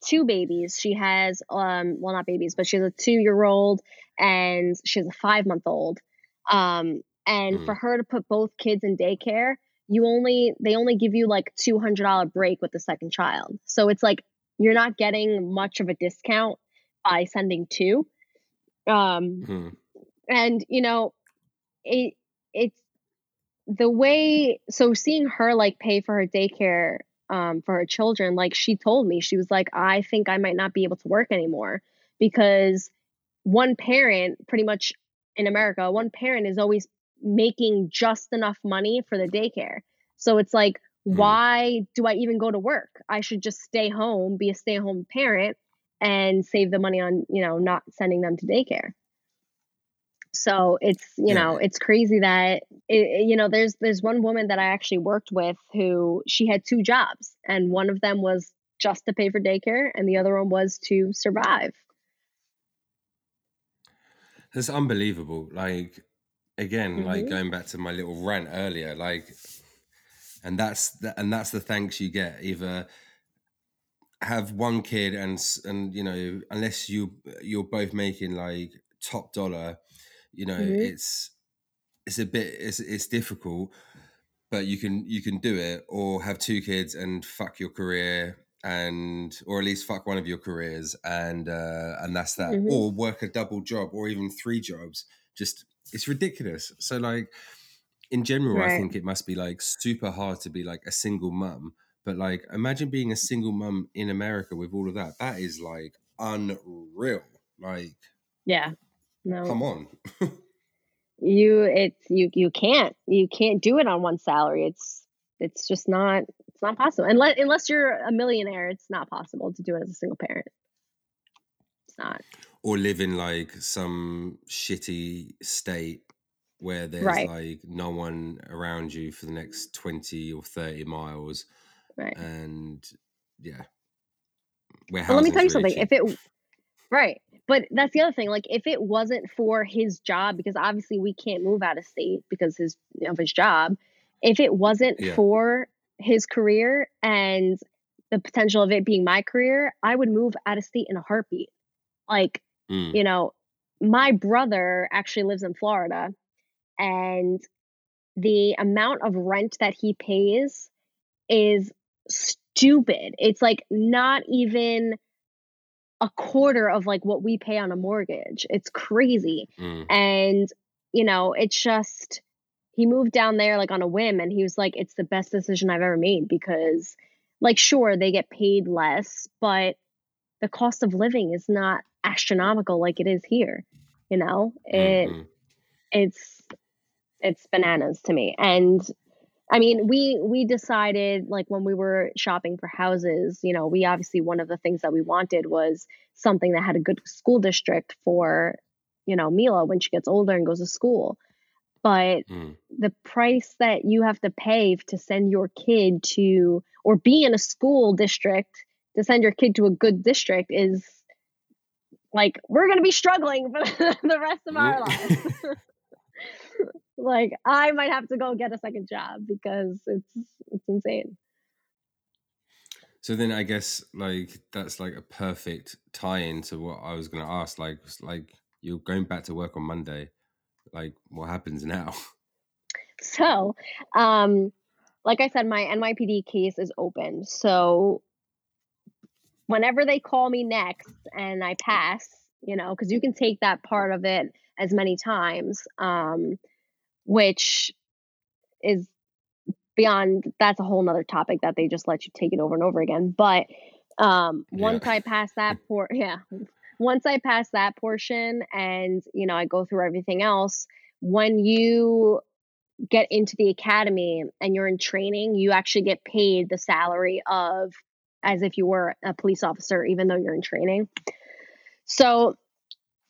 two babies. She has um well not babies, but she has a 2-year-old and she has a 5-month-old. Um and for Mm. her to put both kids in daycare, you only they only give you like $200 break with the second child. So it's like you're not getting much of a discount by sending two. Um Hmm. and you know it it's the way so seeing her like pay for her daycare um for her children like she told me she was like i think i might not be able to work anymore because one parent pretty much in america one parent is always making just enough money for the daycare. So it's like Hmm. why do i even go to work? I should just stay home be a stay-at-home parent and save the money on you know not sending them to daycare so it's you Yeah. know it's crazy that it, you know there's there's one woman that i actually worked with who she had two jobs and one of them was just to pay for daycare and the other one was to survive It's unbelievable. Like again, like hmm going back to my little rant earlier, like and that's the, and that's the thanks you get either have one kid and and you know unless you you're both making like top dollar you know mm-hmm. it's it's a bit it's it's difficult but you can you can do it or have two kids and fuck your career and or at least fuck one of your careers and uh and that's that mm-hmm. or work a double job or even three jobs just it's ridiculous so like in general right. i think it must be like super hard to be like a single mum but like imagine being a single mum in america with all of that that is like unreal like yeah no. Come on. You it's you you can't you can't do it on one salary. It's it's just not it's not possible. Unless unless you're a millionaire it's not possible to do it as a single parent. It's not. Or live in like some shitty state where there's right. like no one around you for the next 20 or 30 miles right. and yeah where well, let me tell you really something. Cheap. if it right but that's the other thing like if it wasn't for his job because obviously we can't move out of state because his of his job if it wasn't yeah. for his career and the potential of it being my career i would move out of state in a heartbeat like mm. you know my brother actually lives in florida and the amount of rent that he pays is stupid it's like not even a quarter of like what we pay on a mortgage. It's crazy. Mm. And, you know, it's just, he moved down there like on a whim and he was like, it's the best decision I've ever made because, like, sure, they get paid less, but the cost of living is not astronomical like it is here. You know, it, mm-hmm. it's, it's bananas to me. And I mean, we we decided like when we were shopping for houses, you know, we obviously one of the things that we wanted was something that had a good school district for, you know, Mila when she gets older and goes to school. But mm. the price that you have to pay to send your kid to or be in a school district to send your kid to a good district is like we're going to be struggling for the rest of our lives. like I might have to go get a second job because it's it's insane. So then I guess like that's like a perfect tie in to what I was gonna ask. Like like you're going back to work on Monday. Like what happens now? So um like I said, my NYPD case is open. So whenever they call me next and I pass, you know, because you can take that part of it as many times. Um, which is beyond that's a whole nother topic that they just let you take it over and over again. But um once yeah. i pass that por yeah once i pass that portion and you know i go through everything else when you get into the academy and you're in training you actually get paid the salary of as if you were a police officer even though you're in training. So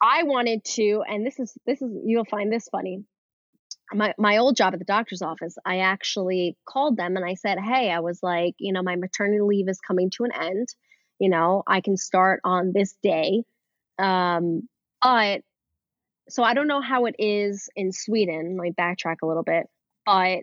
i wanted to and this is this is you'll find this funny my my old job at the doctor's office, I actually called them and I said, "Hey, I was like, you know, my maternity leave is coming to an end. You know, I can start on this day." Um, but so I don't know how it is in Sweden. Let me backtrack a little bit. But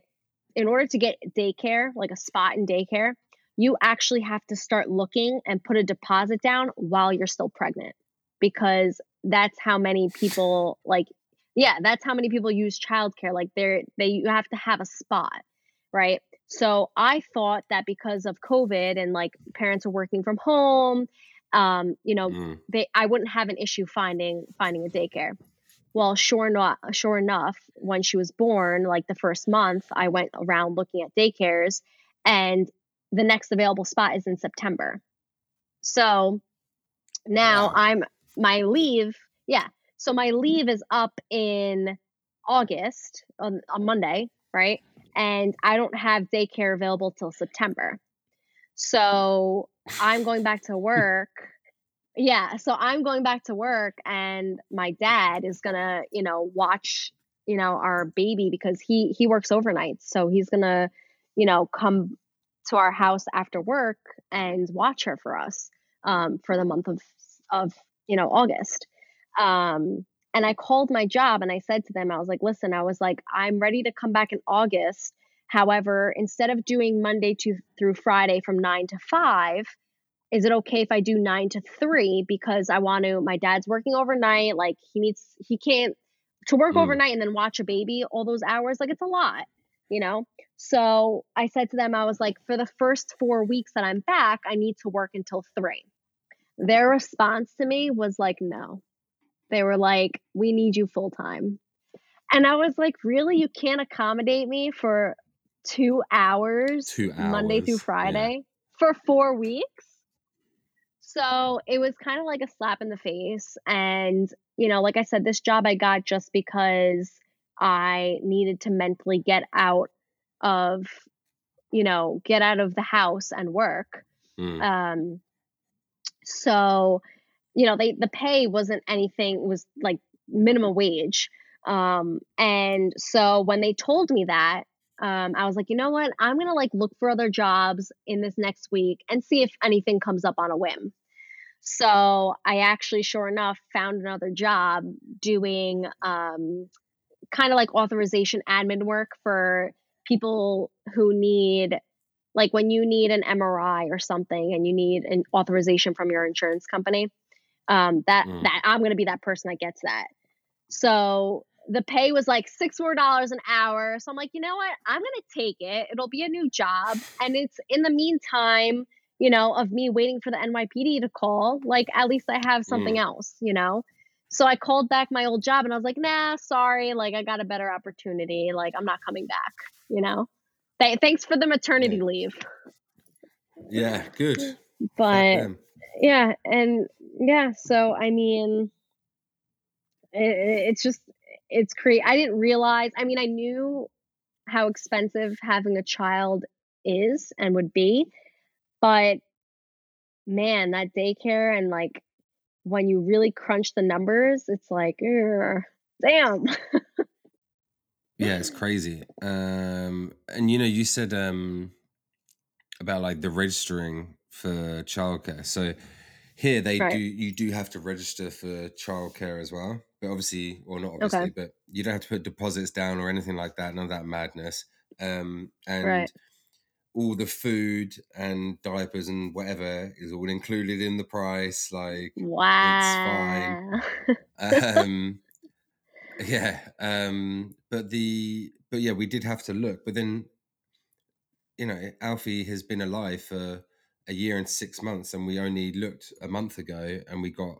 in order to get daycare, like a spot in daycare, you actually have to start looking and put a deposit down while you're still pregnant because that's how many people like yeah, that's how many people use childcare. Like they're they you have to have a spot, right? So I thought that because of COVID and like parents are working from home, um, you know, mm. they I wouldn't have an issue finding finding a daycare. Well, sure not sure enough, when she was born, like the first month, I went around looking at daycares, and the next available spot is in September. So now wow. I'm my leave, yeah. So my leave is up in August on, on Monday, right? And I don't have daycare available till September. So I'm going back to work. Yeah, so I'm going back to work and my dad is going to, you know, watch, you know, our baby because he he works overnight. So he's going to, you know, come to our house after work and watch her for us um, for the month of of, you know, August. Um, and I called my job and I said to them, I was like, listen, I was like, I'm ready to come back in August. However, instead of doing Monday to through Friday from 9 to 5, is it okay if I do 9 to 3 because I want to my dad's working overnight, like he needs he can't to work Mm. overnight and then watch a baby all those hours, like it's a lot, you know? So I said to them, I was like, for the first four weeks that I'm back, I need to work until three. Their response to me was like, no. They were like, we need you full time. And I was like, really? You can't accommodate me for two hours, Two Monday through hours, yeah. Friday for four weeks? So it was kind of like a slap in the face. And, you know, like I said, this job I got just because I needed to mentally get out of, you know, get out of the house and work. Mm. Um, so, you know, they the pay wasn't anything, was like minimum wage. Um, and so when they told me that, um, I was like, you know what? I'm gonna like look for other jobs in this next week and see if anything comes up on a whim. So I actually, sure enough, found another job doing um, kind of like authorization admin work for people who need, like when you need an MRI or something and you need an authorization from your insurance company. Um, that Mm. that I'm gonna be that person that gets that. So the pay was like six more dollars an hour. So I'm like, you know what? I'm gonna take it. It'll be a new job, and it's in the meantime, you know, of me waiting for the NYPD to call. Like at least I have something else, you know. So I called back my old job, and I was like, nah, sorry. Like I got a better opportunity. Like I'm not coming back. You know. Th- thanks for the maternity Yeah. leave, Yeah, good. But. Yeah and yeah so i mean it, it's just it's crazy i didn't realize i mean i knew how expensive having a child is and would be but man that daycare and like when you really crunch the numbers it's like damn Yeah, it's crazy. Um, and you know, you said um about like the registering for childcare. So here they Right. do you do have to register for childcare as well. But obviously, or not obviously, Okay. but you don't have to put deposits down or anything like that, none of that madness. Um and Right. all the food and diapers and whatever is all included in the price. Like wow it's fine. um yeah um but the but yeah we did have to look but then you know alfie has been alive for a year and six months and we only looked a month ago and we got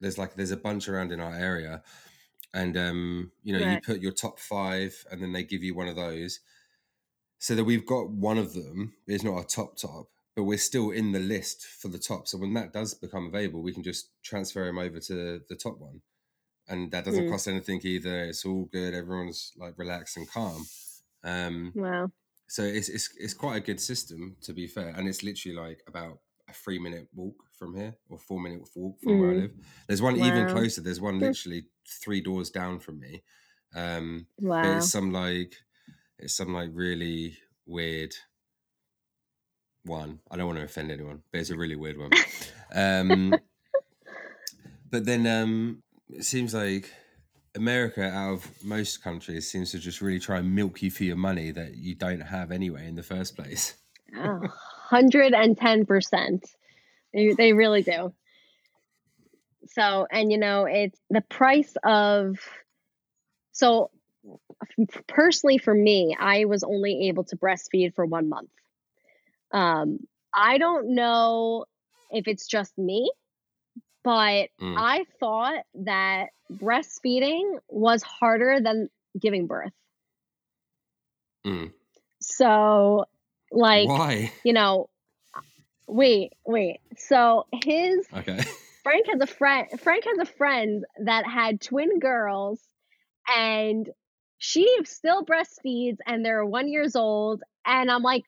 there's like there's a bunch around in our area and um you know you put your top five and then they give you one of those. So that we've got one of them it's not our top top but we're still in the list for the top. So when that does become available we can just transfer him over to the top one and that doesn't Mm. cost anything either. It's all good. Everyone's like relaxed and calm. Um wow so it's it's it's quite a good system to be fair and it's literally like about a three minute walk from here or four minute walk from where i Mhm. live. There's one even closer there's one literally three doors down from me um wow it's some like it's some like really weird one. I don't want to offend anyone but it's a really weird one. Um but then um it seems like america out of most countries seems to just really try and milk you for your money that you don't have anyway in the first place hundred and ten percent. They really do. So, and you know, it's the price of. So, personally, for me, I was only able to breastfeed for one month. Um, I don't know if it's just me, but Mm. I thought that breastfeeding was harder than giving birth. Mm. So, like, why you know, wait, wait. So his okay Frank has a friend. Frank has a friend that had twin girls, and she still breastfeeds, and they're one years old. And I'm like,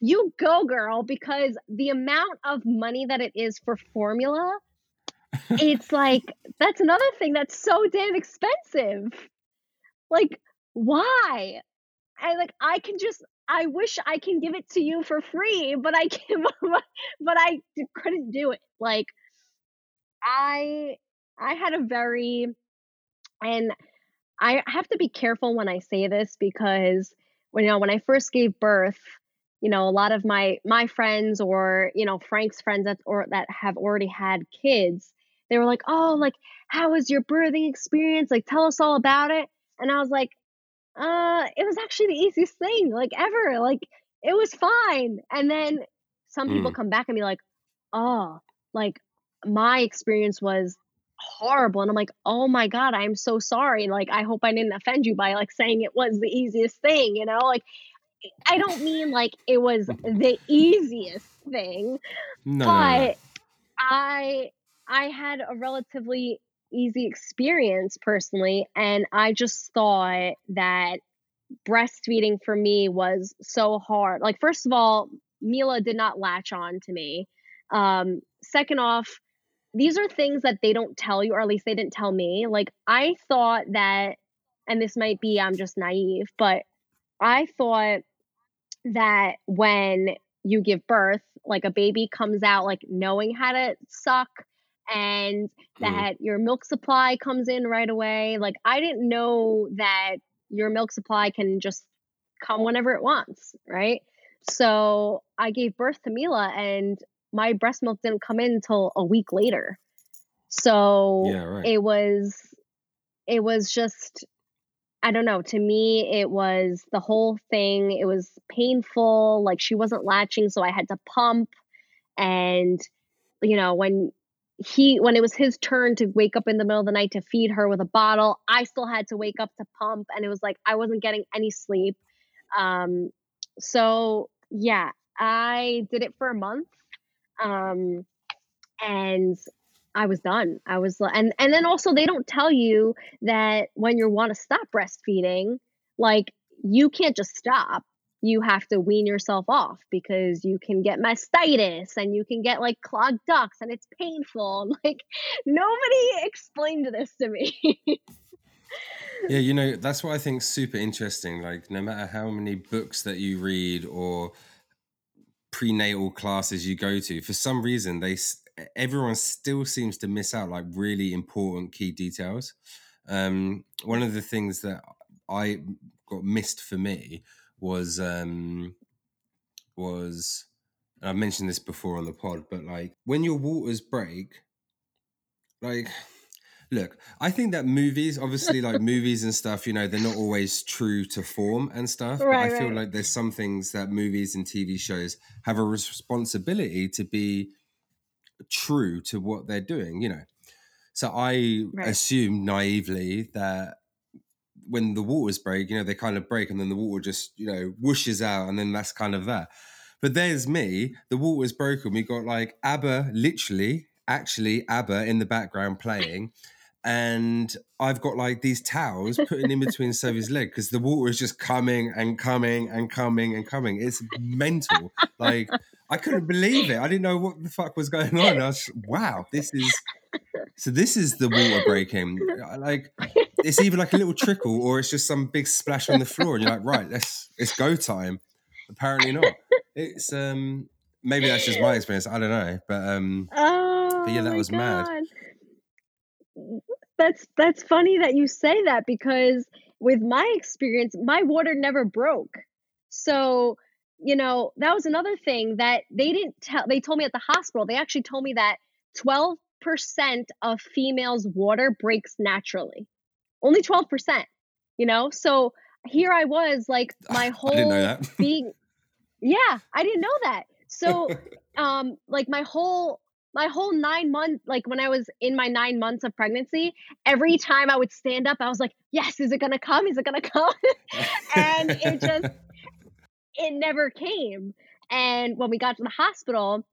you go, girl, because the amount of money that it is for formula, it's like that's another thing that's so damn expensive. Like, why? I like I can just I wish I can give it to you for free, but I can but I couldn't do it. Like I I had a very and I have to be careful when I say this because when you know when I first gave birth, you know, a lot of my my friends or you know Frank's friends that or that have already had kids, they were like, "Oh, like how was your birthing experience? Like tell us all about it." And I was like, "Uh, it was actually the easiest thing like ever. Like it was fine." And then some people Mm. come back and be like, "Oh, like my experience was horrible." And I'm like, "Oh my god, I'm so sorry. Like I hope I didn't offend you by like saying it was the easiest thing, you know? Like I don't mean like it was the easiest thing, no. but I I had a relatively easy experience personally and I just thought that breastfeeding for me was so hard. Like first of all, Mila did not latch on to me. Um second off, these are things that they don't tell you or at least they didn't tell me. Like I thought that and this might be I'm just naive, but I thought that when you give birth, like a baby comes out like knowing how to suck and Mm. that your milk supply comes in right away. Like I didn't know that your milk supply can just come whenever it wants, right? So I gave birth to Mila and my breast milk didn't come in until a week later. So Yeah, right. it was it was just I don't know. To me, it was the whole thing. It was painful. Like she wasn't latching, so I had to pump. And you know, when he when it was his turn to wake up in the middle of the night to feed her with a bottle, I still had to wake up to pump, and it was like I wasn't getting any sleep. Um, so yeah, I did it for a month, um, and I was done. I was and and then also they don't tell you that when you want to stop breastfeeding, like you can't just stop. You have to wean yourself off because you can get mastitis and you can get like clogged ducts and it's painful. Like nobody explained this to me. Yeah, you know, that's what I think super interesting. Like, no matter how many books that you read or prenatal classes you go to, for some reason, they everyone still seems to miss out like really important key details. Um, one of the things that I got missed for me was um, was I've mentioned this before on the pod, but like when your waters break, like look, I think that movies, obviously like movies and stuff, you know, they're not always true to form and stuff. But I Right, feel right. like there's some things that movies and TV shows have a responsibility to be true to what they're doing, you know. So I Right. assumed naively that when the waters break, you know, they kind of break and then the water just, you know, whooshes out and then that's kind of that. But there's me, the water's broken. We got like ABBA, literally, actually ABBA in the background playing. And I've got like these towels putting in between Sophie's leg because the water is just coming and coming and coming and coming. It's mental. Like I couldn't believe it. I didn't know what the fuck was going on. I was wow, this is so this is the water breaking. Like it's either like a little trickle or it's just some big splash on the floor, and you're like, right, let's it's go time. Apparently not. It's um maybe that's just my experience. I don't know, but um Oh, yeah, that my was mad. That's that's funny that you say that because with my experience, my water never broke. So, you know, that was another thing that they didn't tell they told me at the hospital. They actually told me that 12% of females' water breaks naturally. Only 12%, you know? So, here I was like my I whole didn't know that. being yeah, I didn't know that. So, um like my whole my whole 9 months like when I was in my 9 months of pregnancy, every time I would stand up, I was like, "Yes, is it going to come? Is it going to come?" and it just it never came. And when we got to the hospital,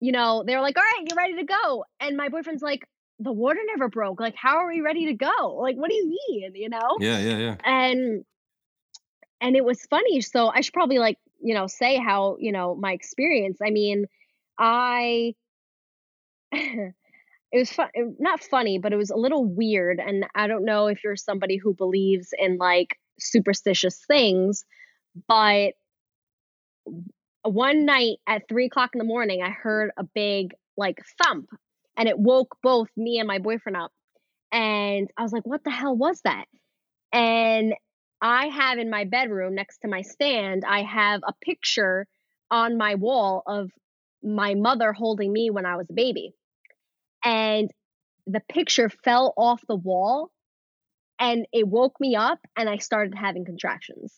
you know, they were like, "All right, you're ready to go." And my boyfriend's like, "The water never broke. Like, how are we ready to go? Like, what do you mean?" You know? yeah, yeah, yeah. And and it was funny. So I should probably like, you know, say how, you know, my experience. I mean, I it was fun not funny, but it was a little weird. And I don't know if you're somebody who believes in like superstitious things, but one night at three o'clock in the morning, I heard a big like thump and it woke both me and my boyfriend up. And I was like, what the hell was that? And I have in my bedroom next to my stand, I have a picture on my wall of my mother holding me when I was a baby. And the picture fell off the wall and it woke me up and I started having contractions.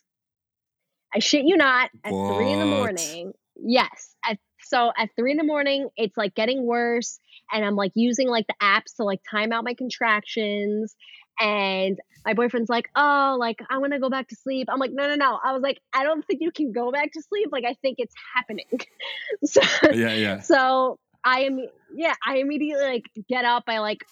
I shit you not, at three in the morning. Yes. So at three in the morning, it's like getting worse. And I'm like using like the apps to like time out my contractions. And my boyfriend's like, oh, like I want to go back to sleep. I'm like, no, no, no. I was like, I don't think you can go back to sleep. Like I think it's happening. so Yeah, yeah. so I am yeah, I immediately like get up, I like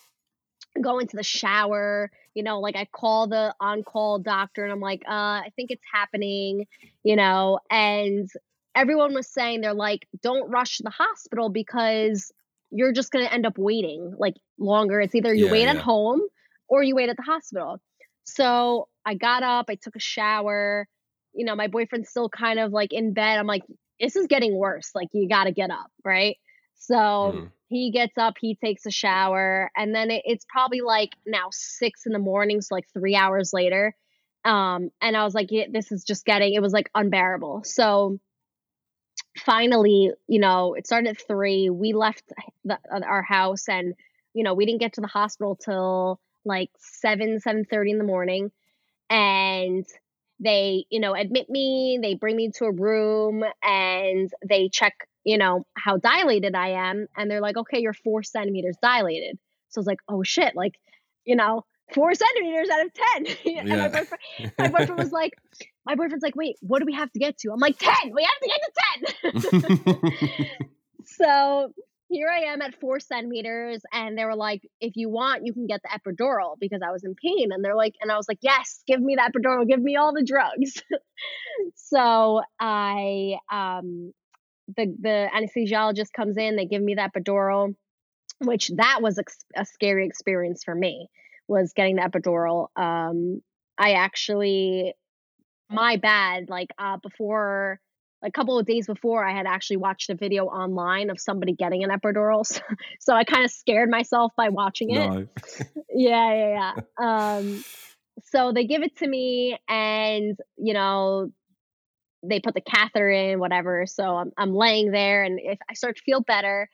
go into the shower, you know, like I call the on-call doctor and I'm like, uh, I think it's happening, you know, and everyone was saying they're like, don't rush to the hospital because you're just gonna end up waiting like longer. It's either you Yeah, wait at home or you wait at the hospital. So I got up, I took a shower, you know, my boyfriend's still kind of like in bed. I'm like, this is getting worse. Like you gotta get up, right? So Mm. he gets up, he takes a shower, and then it, it's probably like now six in the morning, so like three hours later. Um, and I was like, yeah, this is just getting, it was like unbearable. So finally, you know, it started at three. We left the, our house, and you know, we didn't get to the hospital till like seven, seven thirty in the morning, and they, you know, admit me. They bring me to a room, and they check, you know, how dilated I am, and they're like, okay, you're four centimeters dilated. So I was like, oh shit, like, you know, four centimeters out of ten. and my boyfriend, my boyfriend was like, my boyfriend's like, wait, what do we have to get to? I'm like, 10. We have to get to 10. so here I am at four centimeters, and they were like, if you want, you can get the epidural because I was in pain. And they're like, and I was like, yes, give me the epidural, give me all the drugs. so I, um, the the anesthesiologist comes in, they give me the epidural, which that was a, a scary experience for me. Was getting the epidural. Um, I actually my bad like uh before a couple of days before i had actually watched a video online of somebody getting an epidural so, so i kind of scared myself by watching it no. yeah yeah yeah um so they give it to me and you know they put the catheter in whatever so i'm, I'm laying there and if i start to feel better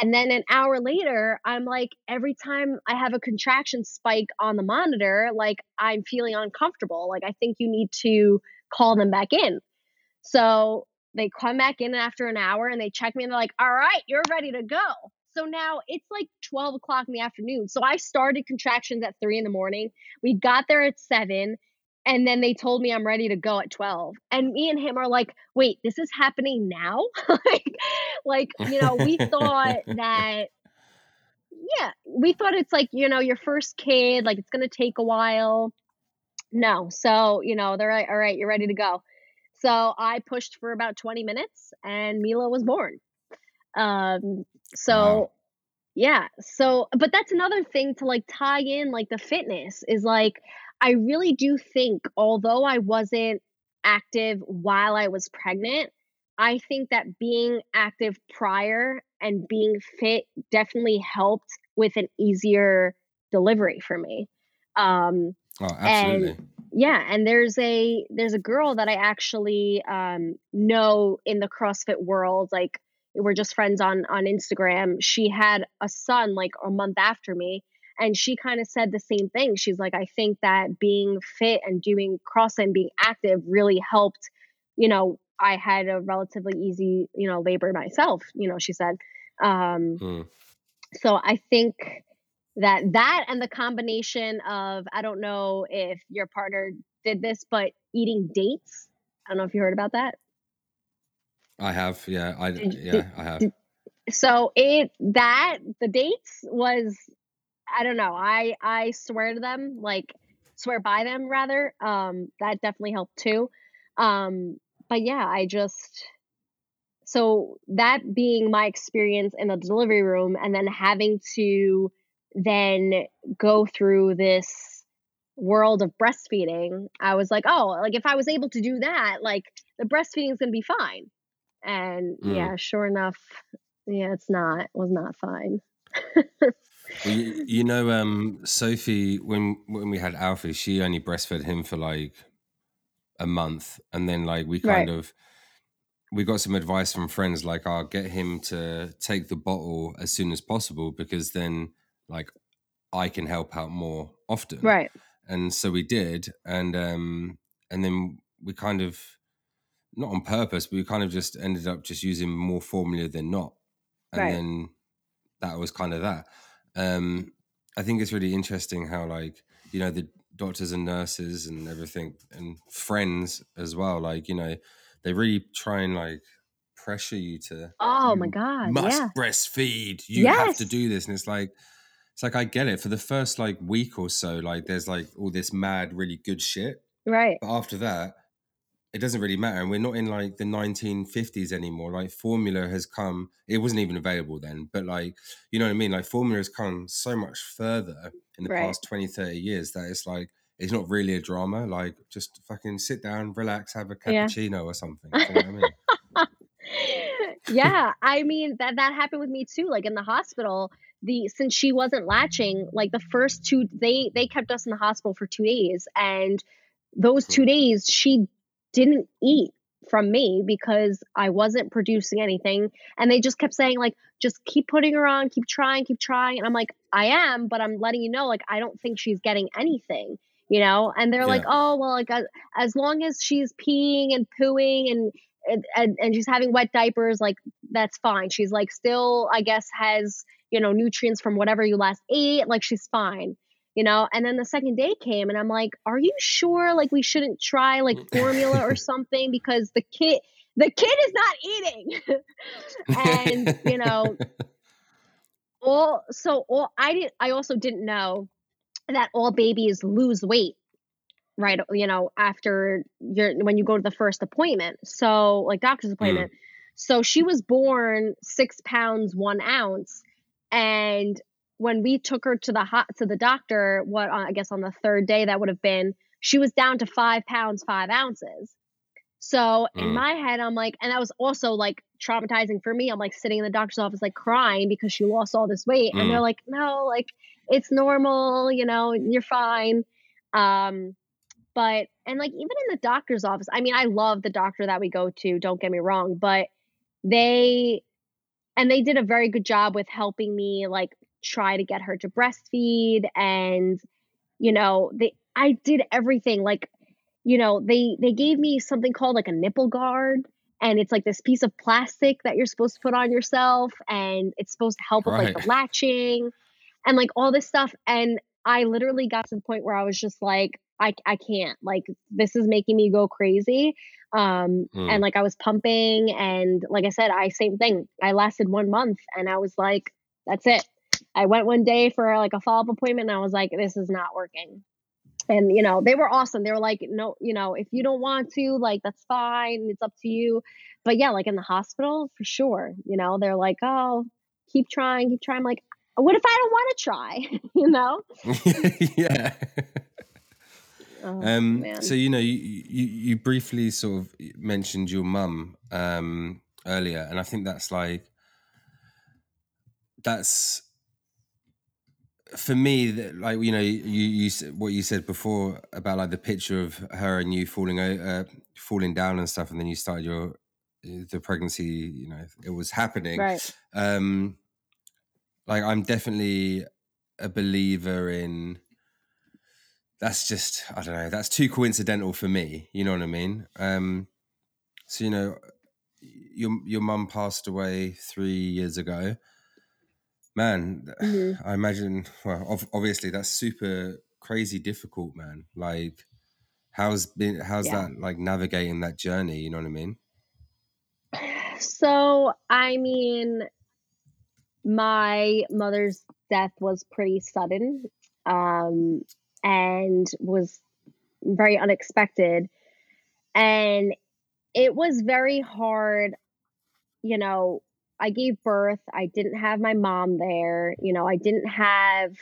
and then an hour later i'm like every time i have a contraction spike on the monitor like i'm feeling uncomfortable like i think you need to call them back in. So they come back in after an hour and they check me and they're like all right you're ready to go. So now it's like 12 o'clock in the afternoon. So i started contractions at 3 in the morning. We got there at 7 and then they told me I'm ready to go at 12. And me and him are like, wait, this is happening now? like, like, you know, we thought that, yeah, we thought it's like, you know, your first kid, like it's going to take a while. No. So, you know, they're like, all right, you're ready to go. So I pushed for about 20 minutes and Mila was born. Um, so, Wow. yeah. So, but that's another thing to like tie in like the fitness is like, I really do think, although I wasn't active while I was pregnant, I think that being active prior and being fit definitely helped with an easier delivery for me. Um, Oh, absolutely. and yeah, and there's a there's a girl that I actually um, know in the CrossFit world. Like we're just friends on on Instagram. She had a son like a month after me, and she kind of said the same thing. She's like, I think that being fit and doing CrossFit and being active really helped. You know, I had a relatively easy you know labor myself. You know, she said. Um, Mm. so I think that that and the combination of I don't know if your partner did this, but eating dates. I don't know if you heard about that. I have, yeah, I yeah, I have. So it that the dates was I don't know. I I swear to them, like swear by them rather. Um that definitely helped too. Um but yeah, I just so that being my experience in the delivery room and then having to then go through this world of breastfeeding, I was like, oh, like if I was able to do that, like the breastfeeding is going to be fine. And Mm. yeah, sure enough, yeah, it's not, was not fine. Well, you, you know, um, Sophie, when when we had Alfie, she only breastfed him for like a month, and then like we kind Right. of we got some advice from friends like, "I'll get him to take the bottle as soon as possible because then like I can help out more often." Right. And so we did, and um, and then we kind of not on purpose, but we kind of just ended up just using more formula than not, and Right. then that was kind of that. Um, I think it's really interesting how like you know the doctors and nurses and everything and friends as well, like you know they really try and like pressure you to Oh my God. must Yeah. breastfeed, you have to do this, and it's like it's like I get it for the first like week or so, like there's like all this mad, really good shit, Right. but after that, it doesn't really matter. And we're not in like the 1950s anymore. Like formula has come, it wasn't even available then, but like, you know what I mean? Like formula has come so much further in the Right. past 20, 30 years that it's like, it's not really a drama. Like, just fucking sit down, relax, have a Yeah. cappuccino or something. You know what I mean? yeah, I mean that that happened with me too. Like in the hospital, the since she wasn't latching, like the first two they they kept us in the hospital for 2 days and those 2 days she didn't eat from me because I wasn't producing anything. And they just kept saying like just keep putting her on, keep trying, keep trying. And I'm like I am, but I'm letting you know like I don't think she's getting anything, you know? And they're like, "Oh, well like as, as long as she's peeing and pooing and and, and and she's having wet diapers like that's fine. She's like still i guess has you know nutrients from whatever you last ate like she's fine you know and then the second day came and i'm like are you sure like we shouldn't try like formula or something because the kid the kid is not eating. And you know all so all i did i also didn't know that all babies lose weight right you know after your when you go to the first appointment so like doctor's Mm. appointment. So she was born six pounds one ounce and when we took her to the hot to the doctor what uh, i guess on the third day that would have been she was down to five pounds five ounces so in Mm. my head i'm like and that was also like traumatizing for me i'm like sitting in the doctor's office like crying because she lost all this weight and they're Mm. like no like it's normal you know you're fine um but and like even in the doctor's office i mean i love the doctor that we go to don't get me wrong but they and they did a very good job with helping me like try to get her to breastfeed and you know they i did everything like you know they they gave me something called like a nipple guard and it's like this piece of plastic that you're supposed to put on yourself and it's supposed to help with like the latching and like all this stuff and i literally got to the point where i was just like i, I can't like this is making me go crazy um Mm. and like i was pumping and like i said i same thing i lasted one month and i was like that's it i went one day for like a follow-up appointment and i was like this is not working. And you know they were awesome. They were like no you know if you don't want to like that's fine. It's up to you. But yeah like in the hospital for sure you know they're like oh keep trying keep trying. I'm like what if i don't want to try? You know? Yeah. oh, Um, man. so you know, you, you you briefly sort of mentioned your mum um, earlier, and I think that's like that's for me. That like you know, you you what you said before about like the picture of her and you falling uh, falling down and stuff, and then you started your the pregnancy. You know, it was happening. right Um, like I'm definitely a believer in that's just I don't know, that's too coincidental for me, you know what I mean? Um so you know your your mum passed away 3 years ago. Man, hmm I imagine well ov- obviously that's super crazy difficult, man. Like how's been how's yeah that like navigating that journey, you know what I mean? so i mean my mother's death was pretty sudden um and was very unexpected and it was very hard you know i gave birth i didn't have my mom there you know i didn't have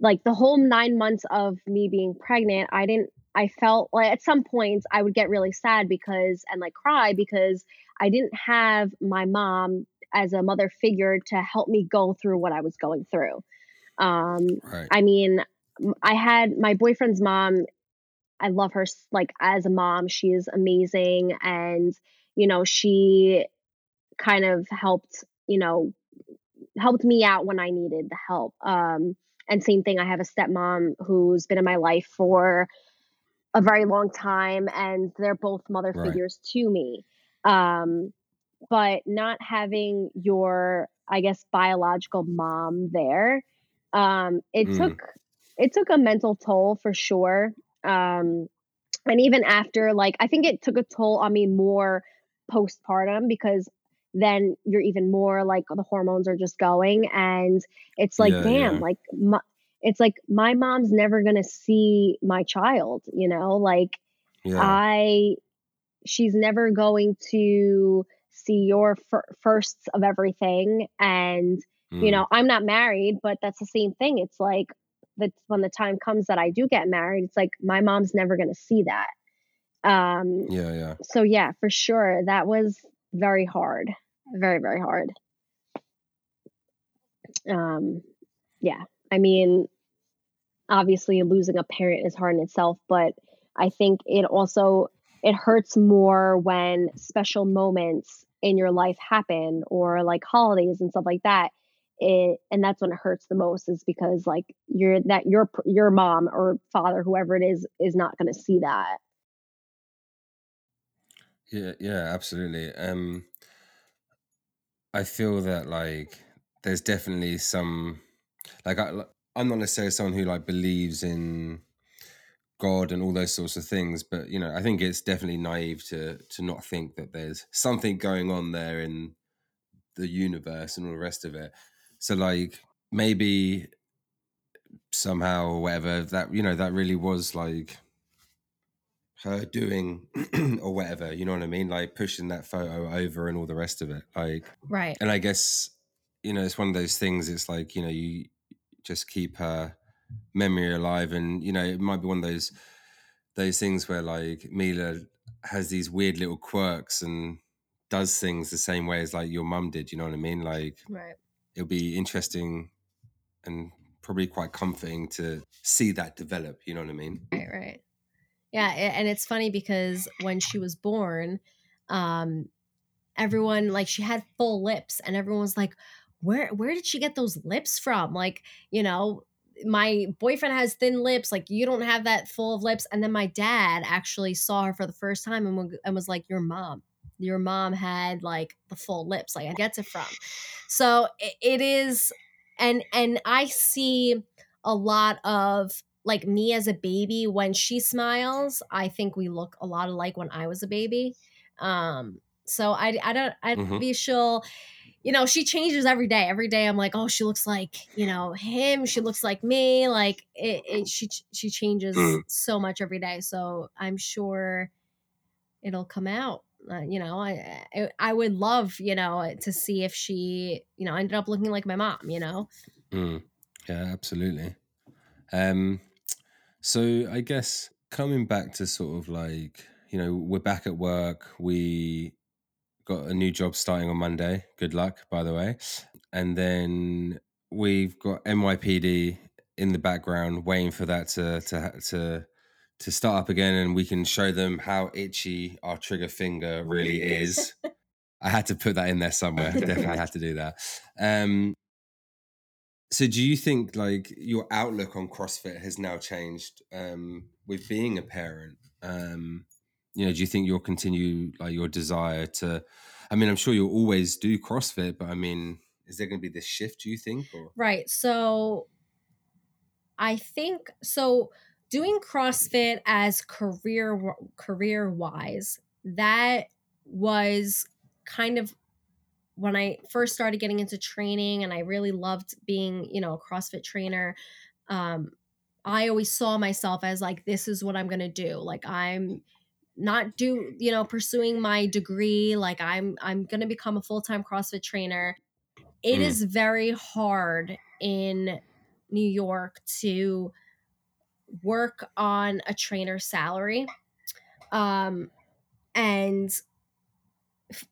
like the whole 9 months of me being pregnant i didn't i felt like at some points i would get really sad because and like cry because i didn't have my mom as a mother figure to help me go through what i was going through um Right. i mean I had my boyfriend's mom I love her like as a mom. She is amazing and you know, she kind of helped, you know, helped me out when I needed the help. Um and same thing, I have a stepmom who's been in my life for a very long time and they're both mother Right. figures to me. Um but not having your I guess biological mom there um it Mm. took it took a mental toll for sure. Um and even after like I think it took a toll on me more postpartum because then you're even more like the hormones are just going and it's like Yeah, damn yeah. like my, it's like my mom's never going to see my child you know like Yeah. I she's never going to see your fir- firsts of everything and you Mm. know i'm not married but that's the same thing it's like that when the time comes that i do get married it's like my mom's never going to see that um Yeah, yeah. so yeah for sure that was very hard very very hard. Um yeah i mean obviously losing a parent is hard in itself but i think it also it hurts more when special moments in your life happen or like holidays and stuff like that. It and that's when it hurts the most is because like you're that your your mom or father whoever it is is not going to see that. Yeah, yeah, absolutely. Um, I feel that like there's definitely some like I, I'm not necessarily someone who like believes in God and all those sorts of things, but you know, I think it's definitely naive to to not think that there's something going on there in the universe and all the rest of it. So like maybe somehow or whatever that you know that really was like her doing or whatever, you know what I mean? Like pushing that photo over and all the rest of it. Like Right. and I guess you know it's one of those things. It's like you know you just keep her memory alive, and you know it might be one of those those things where like Mila has these weird little quirks and does things the same way as like your mum did. You know what I mean? Like Right. it'll be interesting and probably quite comforting to see that develop. You know what I mean? Right, right. Yeah, and it's funny because when she was born, um, everyone like she had full lips, and everyone was like, "Where where did she get those lips from?" Like, you know, my boyfriend has thin lips. Like, you don't have that full of lips. And then my dad actually saw her for the first time and, and was like, "Your mom, your mom had like the full lips. Like, I gets it from." So it, it is, and and I see a lot of like me as a baby when she smiles i think we look a lot alike when i was a baby um so i i don't i Mhm. maybe she'll you know she changes every day every day i'm like oh she looks like you know him she looks like me like it, it she she changes Mm. so much every day so i'm sure it'll come out uh, you know I, I i would love you know to see if she you know ended up looking like my mom you know Mm. Yeah, absolutely. Um, so I guess coming back to sort of like, you know, we're back at work. We got a new job starting on Monday. Good luck, by the way. And then we've got NYPD in the background waiting for that to to to to start up again and we can show them how itchy our trigger finger really is. I had to put that in there somewhere. Definitely had to do that. Um so do you think like your outlook on CrossFit has now changed um with being a parent? Um you know, do you think you'll continue like your desire to I mean, I'm sure you'll always do CrossFit, but I mean, is there going to be this shift, do you think or Right. So I think so doing CrossFit as career career wise, that was kind of when I first started getting into training and I really loved being, you know, a CrossFit trainer. Um I always saw myself as like this is what I'm going to do. Like I'm not do, you know, pursuing my degree, like I'm I'm going to become a full-time CrossFit trainer it Mm. is very hard in New York to work on a trainer salary. Um, and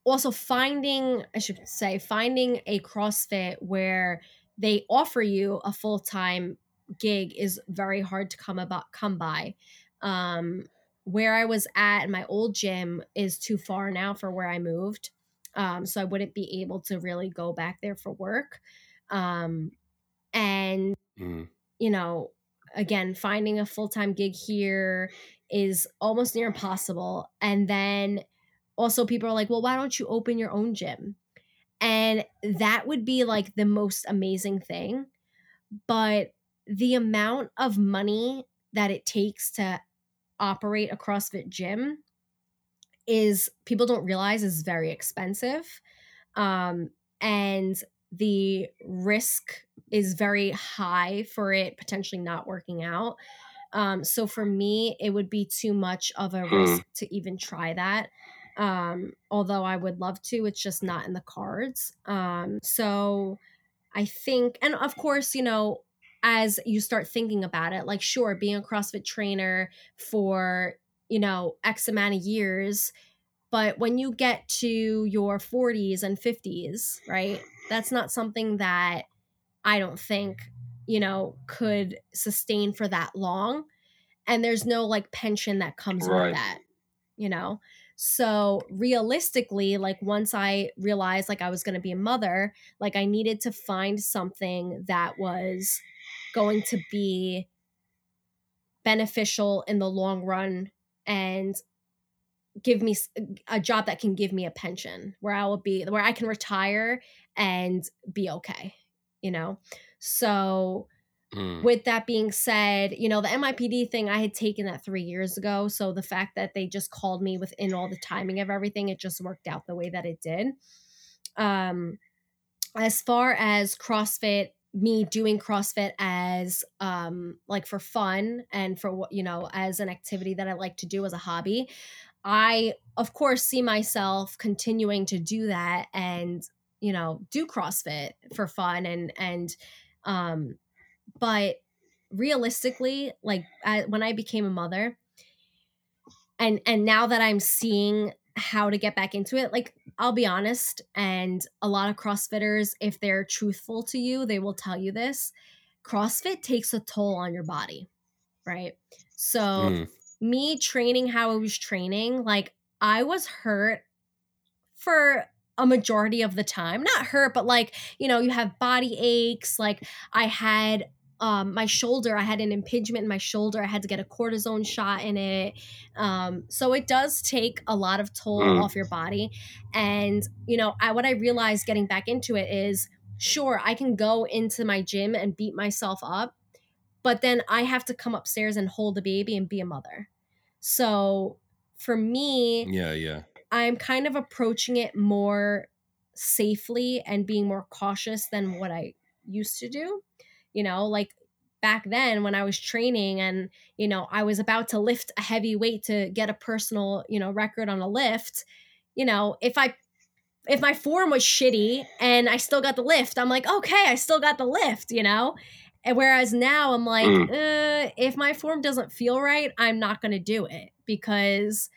also finding, I should say, finding a CrossFit where they offer you a full time gig is very hard to come about come by. Um, where I was at my old gym is too far now for where I moved. Um, so I wouldn't be able to really go back there for work. Um, and, Mm. you know, again, finding a full time gig here is almost near impossible. And then also, people are like, well, why don't you open your own gym? And that would be like the most amazing thing. But the amount of money that it takes to operate a CrossFit gym is people don't realize is very expensive. Um, and the risk is very high for it potentially not working out. Um, so for me, it would be too much of a Hmm. risk to even try that. Um, although I would love to, it's just not in the cards. Um, so I think, and of course, you know, as you start thinking about it, like, sure, being a CrossFit trainer for, you know, X amount of years, but when you get to your 40s and 50s, right, that's not something that I don't think, you know, could sustain for that long. And there's no like pension that comes Right. with that, you know? So realistically, like once I realized like I was going to be a mother, like I needed to find something that was going to be beneficial in the long run and give me a job that can give me a pension where I will be where I can retire and be okay, you know. So Mm. with that being said, you know, the NYPD thing, I had taken that three years ago. So the fact that they just called me within all the timing of everything, it just worked out the way that it did. Um, as far as CrossFit, me doing CrossFit as um, like for fun and for what, you know, as an activity that I like to do as a hobby, I, of course, see myself continuing to do that and, you know, do CrossFit for fun and, and, um, but realistically like I, when i became a mother and and now that i'm seeing how to get back into it like i'll be honest and a lot of crossfitters if they're truthful to you they will tell you this crossfit takes a toll on your body right so Mm. me training how I was training, like I was hurt for a majority of the time. Not hurt, but like, you know, you have body aches. Like I had um my shoulder, I had an impingement in my shoulder. I had to get a cortisone shot in it. Um, so it does take a lot of toll Mm. off your body. And, you know, I what I realized getting back into it is sure, I can go into my gym and beat myself up, but then I have to come upstairs and hold the baby and be a mother. So for me, Yeah, yeah. I'm kind of approaching it more safely and being more cautious than what I used to do. You know, like back then when I was training and, you know, I was about to lift a heavy weight to get a personal, you know, record on a lift, you know, if I if my form was shitty and I still got the lift, I'm like, okay, I still got the lift, you know? And whereas now I'm like, Mm. uh, if my form doesn't feel right, I'm not going to do it because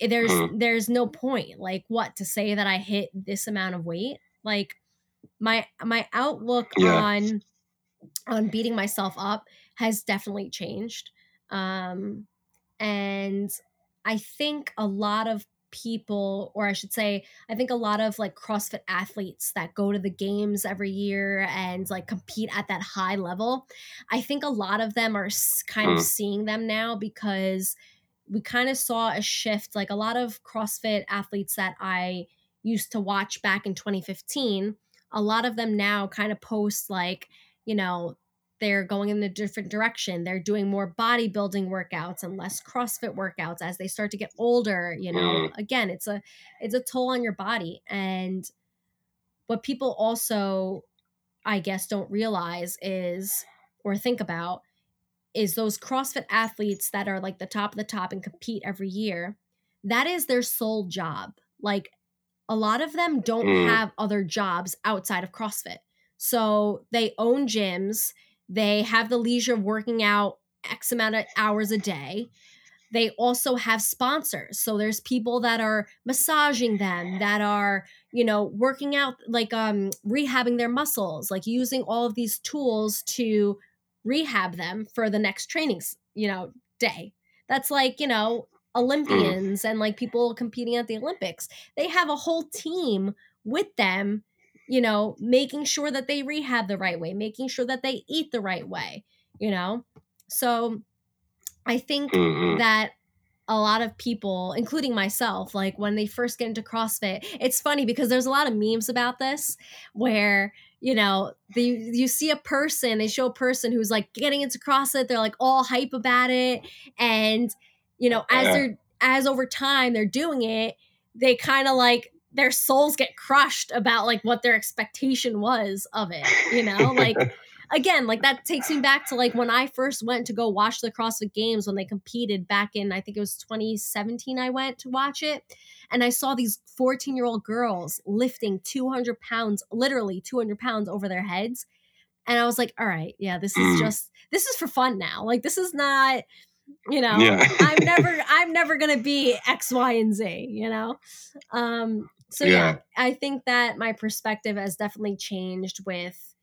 there's Mm. there's no point. Like what to say that I hit this amount of weight? Like my my outlook Yeah. on on beating myself up has definitely changed. Um and I think a lot of people or I should say I think a lot of like CrossFit athletes that go to the games every year and like compete at that high level, I think a lot of them are kind of Mm. seeing them now because we kind of saw a shift like a lot of CrossFit athletes that I used to watch back in 2015, a lot of them now kind of post like, you know, they're going in a different direction. They're doing more bodybuilding workouts and less CrossFit workouts as they start to get older, you know. Again, it's a it's a toll on your body and what people also I guess don't realize is or think about is those CrossFit athletes that are like the top of the top and compete every year. That is their sole job. Like a lot of them don't Mm. have other jobs outside of CrossFit. So they own gyms, they have the leisure of working out X amount of hours a day. They also have sponsors. So there's people that are massaging them, that are, you know, working out, like um, rehabbing their muscles, like using all of these tools to rehab them for the next trainings, you know, day. That's like, you know, Olympians and like people competing at the Olympics. They have a whole team with them, you know, making sure that they rehab the right way, making sure that they eat the right way, you know? So I think Mm-hmm. Mhm. that a lot of people, including myself, like when they first get into CrossFit, it's funny because there's a lot of memes about this where you know the, you see a person, they show a person who's like getting into CrossFit, they're like all hype about it, and you know as they're as over time they're doing it, they kind of like their souls get crushed about like what their expectation was of it, you know, like again, like that takes me back to like when I first went to go watch the CrossFit Games when they competed back in I think it was 2017. I went to watch it, and I saw these 14 year old girls lifting 200 pounds, literally 200 pounds over their heads, and I was like, all right, yeah, this is Mm. just this is for fun now. Like this is not, you know, Yeah. I'm never I'm never gonna be X, Y, and Z. You know, um. So yeah, Yeah. I think that my perspective has definitely changed with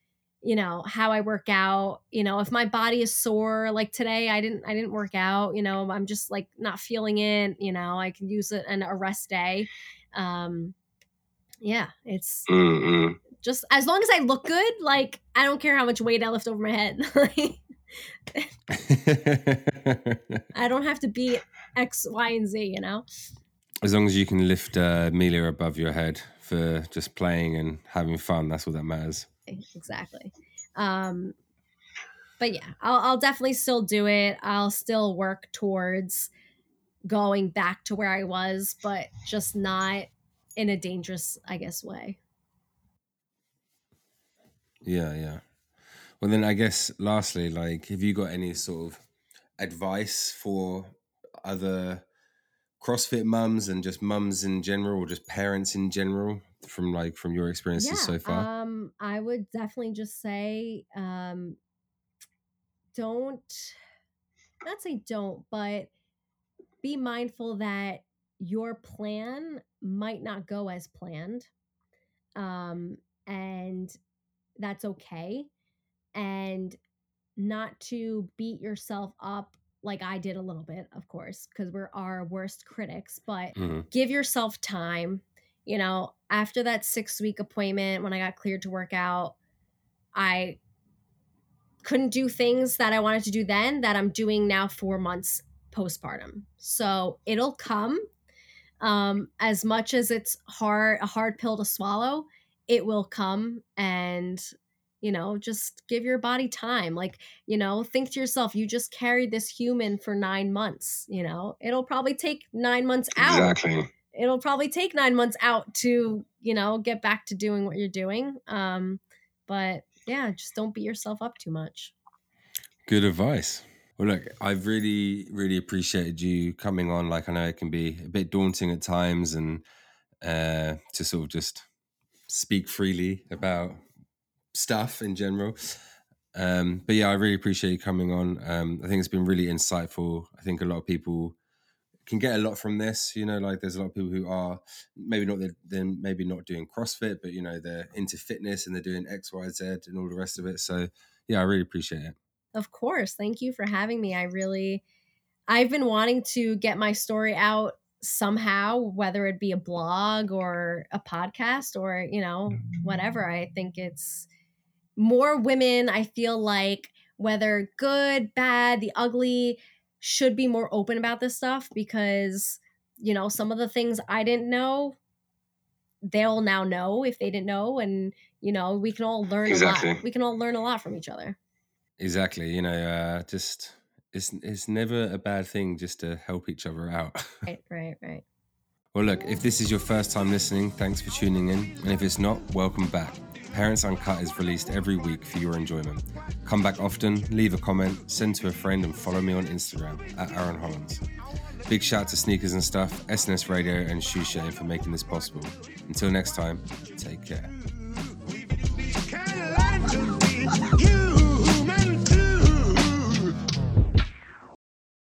you know how i work out you know if my body is sore like today i didn't i didn't work out you know i'm just like not feeling it you know i can use it an a rest day um yeah it's Mm-mm. just as long as i look good like i don't care how much weight i lift over my head i don't have to be x y and z you know as long as you can lift uh, Amelia above your head for just playing and having fun, that's all that matters. exactly um but yeah I'll, I'll definitely still do it i'll still work towards going back to where i was but just not in a dangerous i guess way Yeah, yeah. Well, then I guess lastly, like, have you got any sort of advice for other CrossFit mums and just mums in general, or just parents in general, from like from your experiences so far? um i would definitely just say um don't not say don't but be mindful that your plan might not go as planned um and that's okay and not to beat yourself up like i did a little bit of course because we're our worst critics but Mhm. give yourself time you know after that six week appointment when i got cleared to work out i couldn't do things that i wanted to do then that i'm doing now four months postpartum so it'll come um as much as it's hard a hard pill to swallow it will come and you know just give your body time like you know think to yourself you just carried this human for nine months you know it'll probably take nine months out Exactly. it'll probably take nine months out to you know get back to doing what you're doing um but yeah just don't beat yourself up too much Good advice. Well, look, I've really, really appreciated you coming on. Like, I know it can be a bit daunting at times, and uh, to sort of just speak freely about stuff in general. Um, but yeah, I really appreciate you coming on. Um, I think it's been really insightful. I think a lot of people can get a lot from this. You know, like there's a lot of people who are maybe not then maybe not doing CrossFit, but you know they're into fitness and they're doing X, Y, Z, and all the rest of it. So yeah, I really appreciate it. Of course. Thank you for having me. I really, I've been wanting to get my story out somehow, whether it be a blog or a podcast or, you know, whatever. I think it's more women, I feel like, whether good, bad, the ugly, should be more open about this stuff because, you know, some of the things I didn't know, they'll now know if they didn't know. And, you know, we can all learn a Exactly. lot. We can all learn a lot from each other. Exactly. You know, uh, just it's it's never a bad thing just to help each other out. Right, right, right. Well, look, if this is your first time listening, thanks for tuning in. And if it's not, welcome back. Parents Uncut is released every week for your enjoyment. Come back often, leave a comment, send to a friend, and follow me on Instagram at Aaron Hollands. Big shout to Sneakers and Stuff, SNS Radio, and Shushay for making this possible. Until next time, take care.